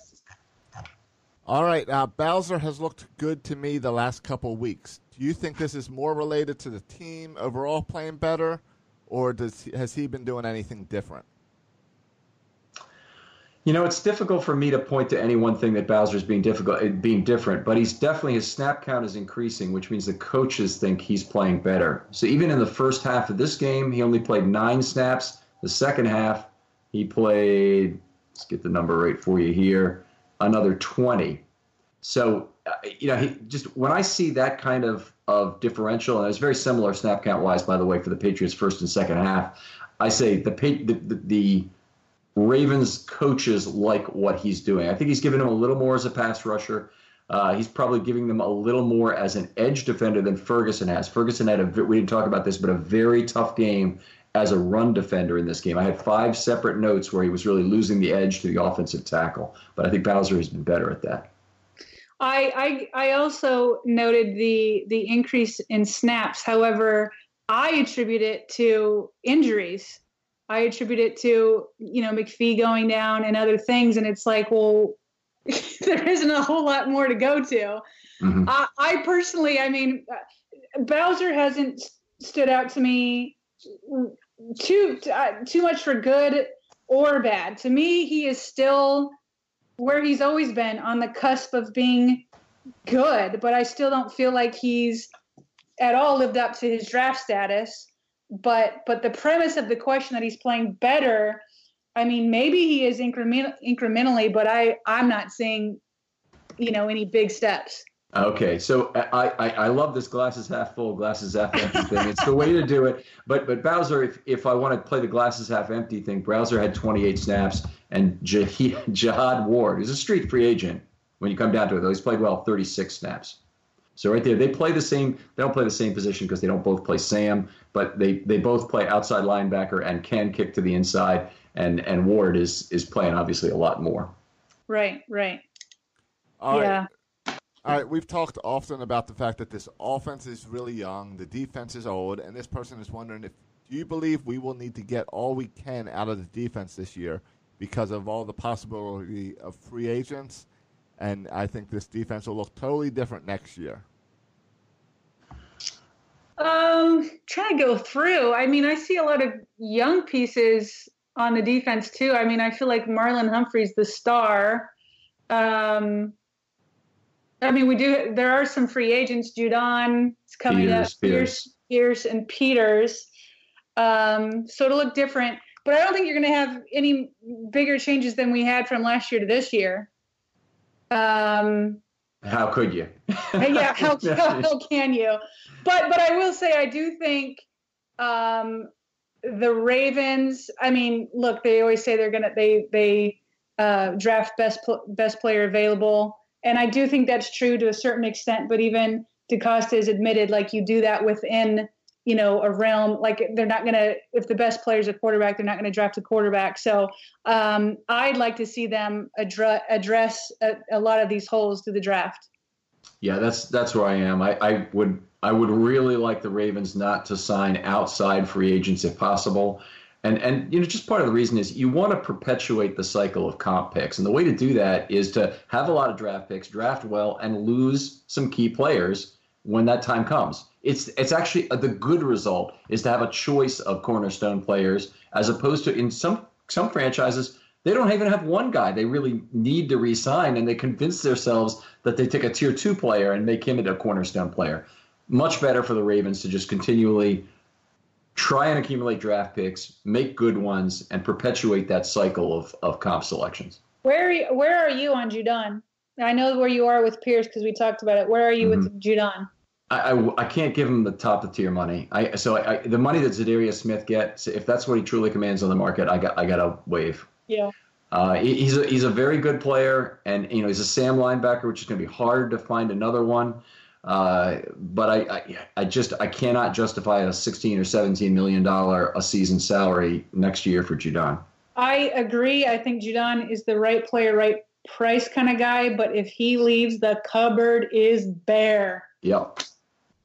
All right. Uh, Bowser has looked good to me the last couple weeks. Do you think this is more related to the team overall playing better, or does has he been doing anything different? You know, it's difficult for me to point to any one thing that Bowser's being difficult, eh, being different, but he's definitely his snap count is increasing, which means the coaches think he's playing better. So even in the first half of this game, he only played nine snaps. The second half, he played. Let's get the number right for you here. Another 20. So, uh, you know, he, just when I see that kind of of differential, and it's very similar snap count wise, by the way, for the Patriots first and second half. I say the the, the, Ravens coaches like what he's doing. I think he's giving them a little more as a pass rusher. Uh, he's probably giving them a little more as an edge defender than Ferguson has. Ferguson had a we didn't talk about this, but a very tough game as a run defender in this game. I had five separate notes where he was really losing the edge to the offensive tackle, but I think Bowser has been better at that. I, I I also noted the the increase in snaps. However, I attribute it to injuries. I attribute it to you know McPhee going down and other things, and it's like, well, there isn't a whole lot more to go to. Mm-hmm. I, I personally, I mean, Bowser hasn't stood out to me too uh, too much for good or bad. To me, he is still where he's always been on the cusp of being good, but I still don't feel like he's at all lived up to his draft status. But but the premise of the question that he's playing better, I mean, maybe he is increment, incrementally, but I I'm not seeing, you know, any big steps. Okay, so I, I, I love this glasses half full, glasses half empty thing. It's the way to do it. But but Bowser, if, if I want to play the glasses half empty thing, Bowser had 28 snaps, and Jihad Ward is a street free agent. When you come down to it, though, he's played well 36 snaps. So right there, they play the same. They don't play the same position because they don't both play Sam, but they they both play outside linebacker and can kick to the inside. And and Ward is is playing obviously a lot more. Right, right. All yeah. Right. All right, we've talked often about the fact that this offense is really young, the defense is old, and this person is wondering if do you believe we will need to get all we can out of the defense this year because of all the possibility of free agents? And I think this defense will look totally different next year. Um, trying to go through. I mean, I see a lot of young pieces on the defense too. I mean, I feel like Marlon Humphrey's the star. Um, I mean, we do. There are some free agents. Judon is coming Peters, up. Pierce, Pierce, and Peters. Um, so it'll look different. But I don't think you're going to have any bigger changes than we had from last year to this year. Um, how could you? yeah, how, how, how, can you? But but I will say I do think um, the Ravens. I mean, look, they always say they're gonna they they uh, draft best best player available. And I do think that's true to a certain extent, but even DeCosta has admitted like you do that within, you know, a realm like they're not going to if the best player is a quarterback, they're not going to draft a quarterback. So um, I'd like to see them address address a, a, lot of these holes through the draft. Yeah, that's that's where I am. I, I would I would really like the Ravens not to sign outside free agents if possible. And and you know, just part of the reason is you want to perpetuate the cycle of comp picks, and the way to do that is to have a lot of draft picks, draft well, and lose some key players when that time comes. It's it's actually uh, the good result is to have a choice of cornerstone players as opposed to in some some franchises they don't even have one guy they really need to re-sign, and they convince themselves that they take a tier two player and make him into a cornerstone player. Much better for the Ravens to just continually try and accumulate draft picks, make good ones, and perpetuate that cycle of, of comp selections. Where are you, where are you on Judon? I know where you are with Pierce because we talked about it. Where are you mm-hmm. with Judon? I, I, I, can't give him the top of tier money. I so I, the money that Za'Darius Smith gets, if that's what he truly commands on the market, I got I got to waive. Yeah. Uh, he, he's a, he's a very good player, and you know he's a Sam linebacker, which is going to be hard to find another one. Uh, but I, I, I, just I cannot justify a 16 or 17 million dollar a season salary next year for Judon. I agree. I think Judon is the right player, right price kind of guy. But if he leaves, the cupboard is bare. Yep,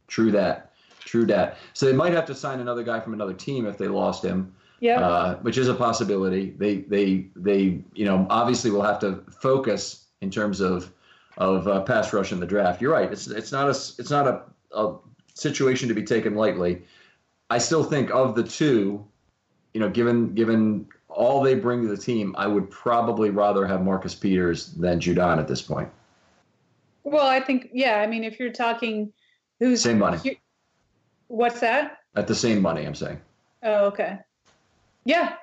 true that. True that. So they might have to sign another guy from another team if they lost him. Yeah. Uh, which is a possibility. They they they you know obviously will have to focus in terms of of uh, pass rush in the draft. You're right. It's it's not a it's not a, a situation to be taken lightly. I still think of the two, you know, given given all they bring to the team, I would probably rather have Marcus Peters than Judon at this point. Well, I think yeah. I mean, if you're talking, who's Same money. What's that? At the same money, I'm saying. Oh, okay. Yeah.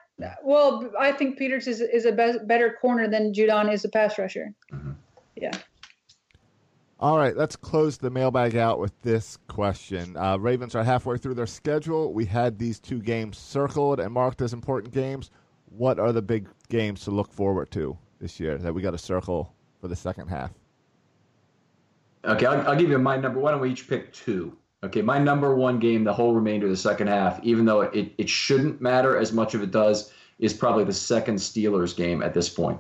Well, I think Peters is is a be- better corner than Judon is a pass rusher. Mm-hmm. Yeah. All right, let's close the mailbag out with this question. Uh, Ravens are halfway through their schedule. We had these two games circled and marked as important games. What are the big games to look forward to this year that we got to circle for the second half? Okay, I'll, I'll give you my number. Why don't we each pick two? Okay, my number one game, the whole remainder of the second half, even though it, it shouldn't matter as much of it does, is probably the second Steelers game at this point.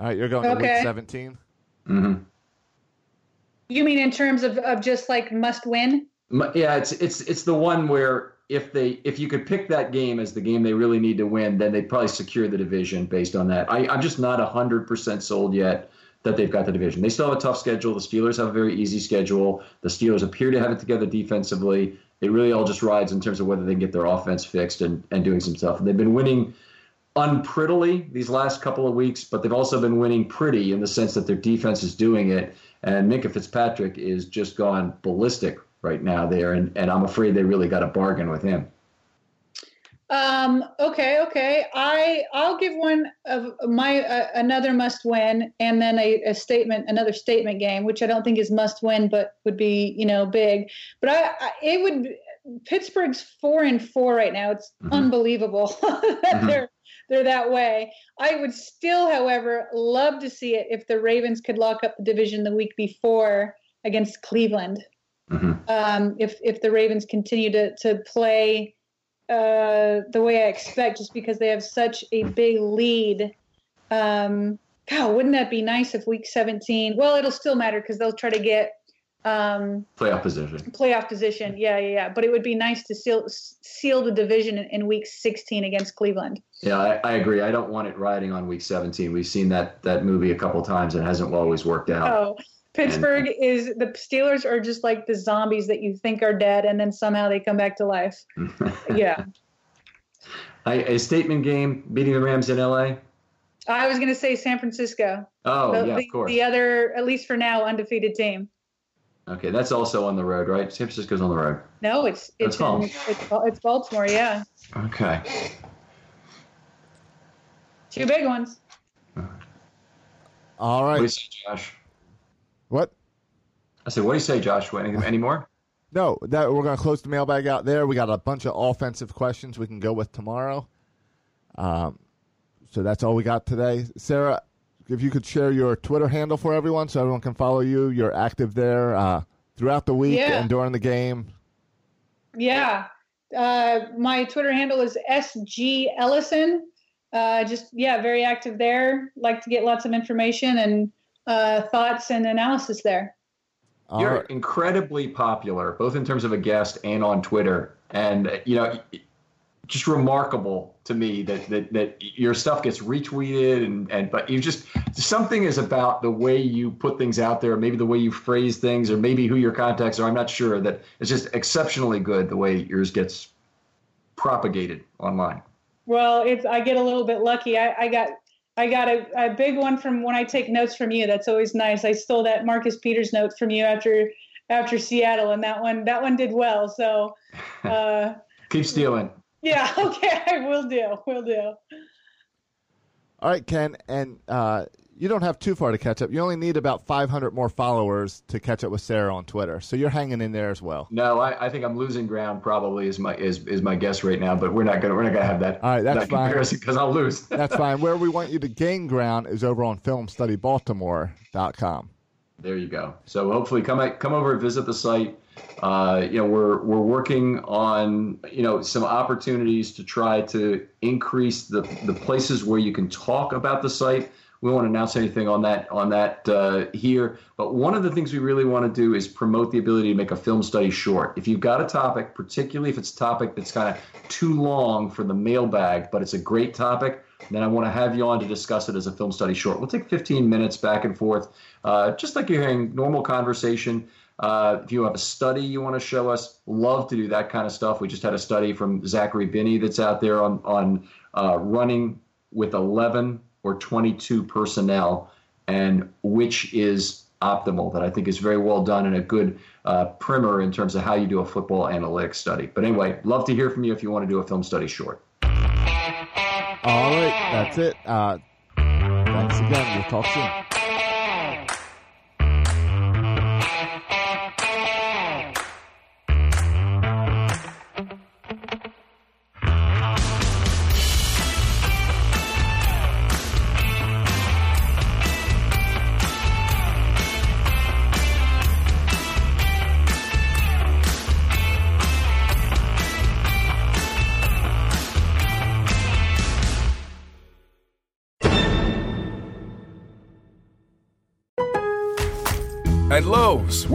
All right, you're going to Okay. week 17. Mm-hmm. You mean in terms of, of just like must win? Yeah, it's it's it's the one where if they if you could pick that game as the game they really need to win, then they'd probably secure the division based on that. I, I'm just not hundred percent sold yet that they've got the division. They still have a tough schedule. The Steelers have a very easy schedule. The Steelers appear to have it together defensively. It really all just rides in terms of whether they can get their offense fixed and, and doing some stuff. And they've been winning unprettily these last couple of weeks, but they've also been winning pretty in the sense that their defense is doing it. And Minkah Fitzpatrick is just gone ballistic right now there, and, and I'm afraid they really got a bargain with him. Um, okay, okay. I I'll give one of my uh, another must win, and then a, a statement, another statement game, which I don't think is must win, but would be you know big. But I, I it would Pittsburgh's four and four right now. It's Mhm. unbelievable that Mhm. they're they're that way. I would still, however, love to see it if the Ravens could lock up the division the week before against Cleveland hmm um, if if the Ravens continue to to play uh, the way I expect, just because they have such a big lead. Um, God, wouldn't that be nice if Week 17? Well, it'll still matter because they'll try to get um, Playoff position. playoff position. Yeah, yeah, yeah. But it would be nice to seal seal the division in, in Week 16 against Cleveland. Yeah, I, I agree. I don't want it riding on week 17. We've seen that that movie a couple times and it hasn't always worked out. Oh, Pittsburgh is the Steelers are just like the zombies that you think are dead, and then somehow they come back to life. Yeah. a, a statement game beating the Rams in LA. I was going to say San Francisco. Oh, the, yeah, of course. the other, at least for now, undefeated team. Okay, that's also on the road, right? San Francisco's on the road. No, it's it's in, it's, it's Baltimore. Yeah, Okay. two big ones. All right. What do you say, Josh? What? I said, what do you say, Josh? Any, any more? No, that we're going to close the mailbag out there. We got a bunch of offensive questions we can go with tomorrow. Um, so that's all we got today. Sarah, if you could share your Twitter handle for everyone so everyone can follow you. You're active there uh, throughout the week Yeah. and during the game. Yeah, uh, my Twitter handle is sg ellison. Uh, just yeah, very active there. Like to get lots of information and uh, thoughts and analysis there. You're right. incredibly popular, both in terms of a guest and on Twitter. And, you know, just remarkable to me that, that, that your stuff gets retweeted and, and but you just something is about the way you put things out there, maybe the way you phrase things, or maybe who your contacts are. I'm not sure that it's just exceptionally good the way yours gets propagated online. Well, it's I get a little bit lucky. I, I got I got a, a big one from when I take notes from you. That's always nice. I stole that Marcus Peters note from you after after Seattle, and that one that one did well. So, uh, Keep stealing. Yeah, okay, I will do. Will do. All right, Ken, and uh, you don't have too far to catch up. You only need about 500 more followers to catch up with Sarah on Twitter, so you're hanging in there as well. No, I, I think I'm losing ground. Probably is my is, is my guess right now, but we're not gonna we're not gonna have that. All right, that's that fine. comparison because I'll lose. That's fine. Where we want you to gain ground is over on filmstudybaltimore.com. There you go. So hopefully come come over and visit the site. Uh, you know, we're we're working on you know some opportunities to try to increase the the places where you can talk about the site. We won't announce anything on that on that uh, here, but one of the things we really want to do is promote the ability to make a film study short. If you've got a topic, particularly if it's a topic that's kind of too long for the mailbag, but it's a great topic, then I want to have you on to discuss it as a film study short. We'll take 15 minutes back and forth, uh, just like you're hearing normal conversation. Uh, if you have a study you want to show us, love to do that kind of stuff. We just had a study from Zachary Binney that's out there on on uh, running with 11 or 22 personnel and which is optimal. That I think is very well done and a good uh, primer in terms of how you do a football analytics study. But anyway, love to hear from you if you want to do a film study short. All right, that's it. Uh, thanks again. We'll talk soon.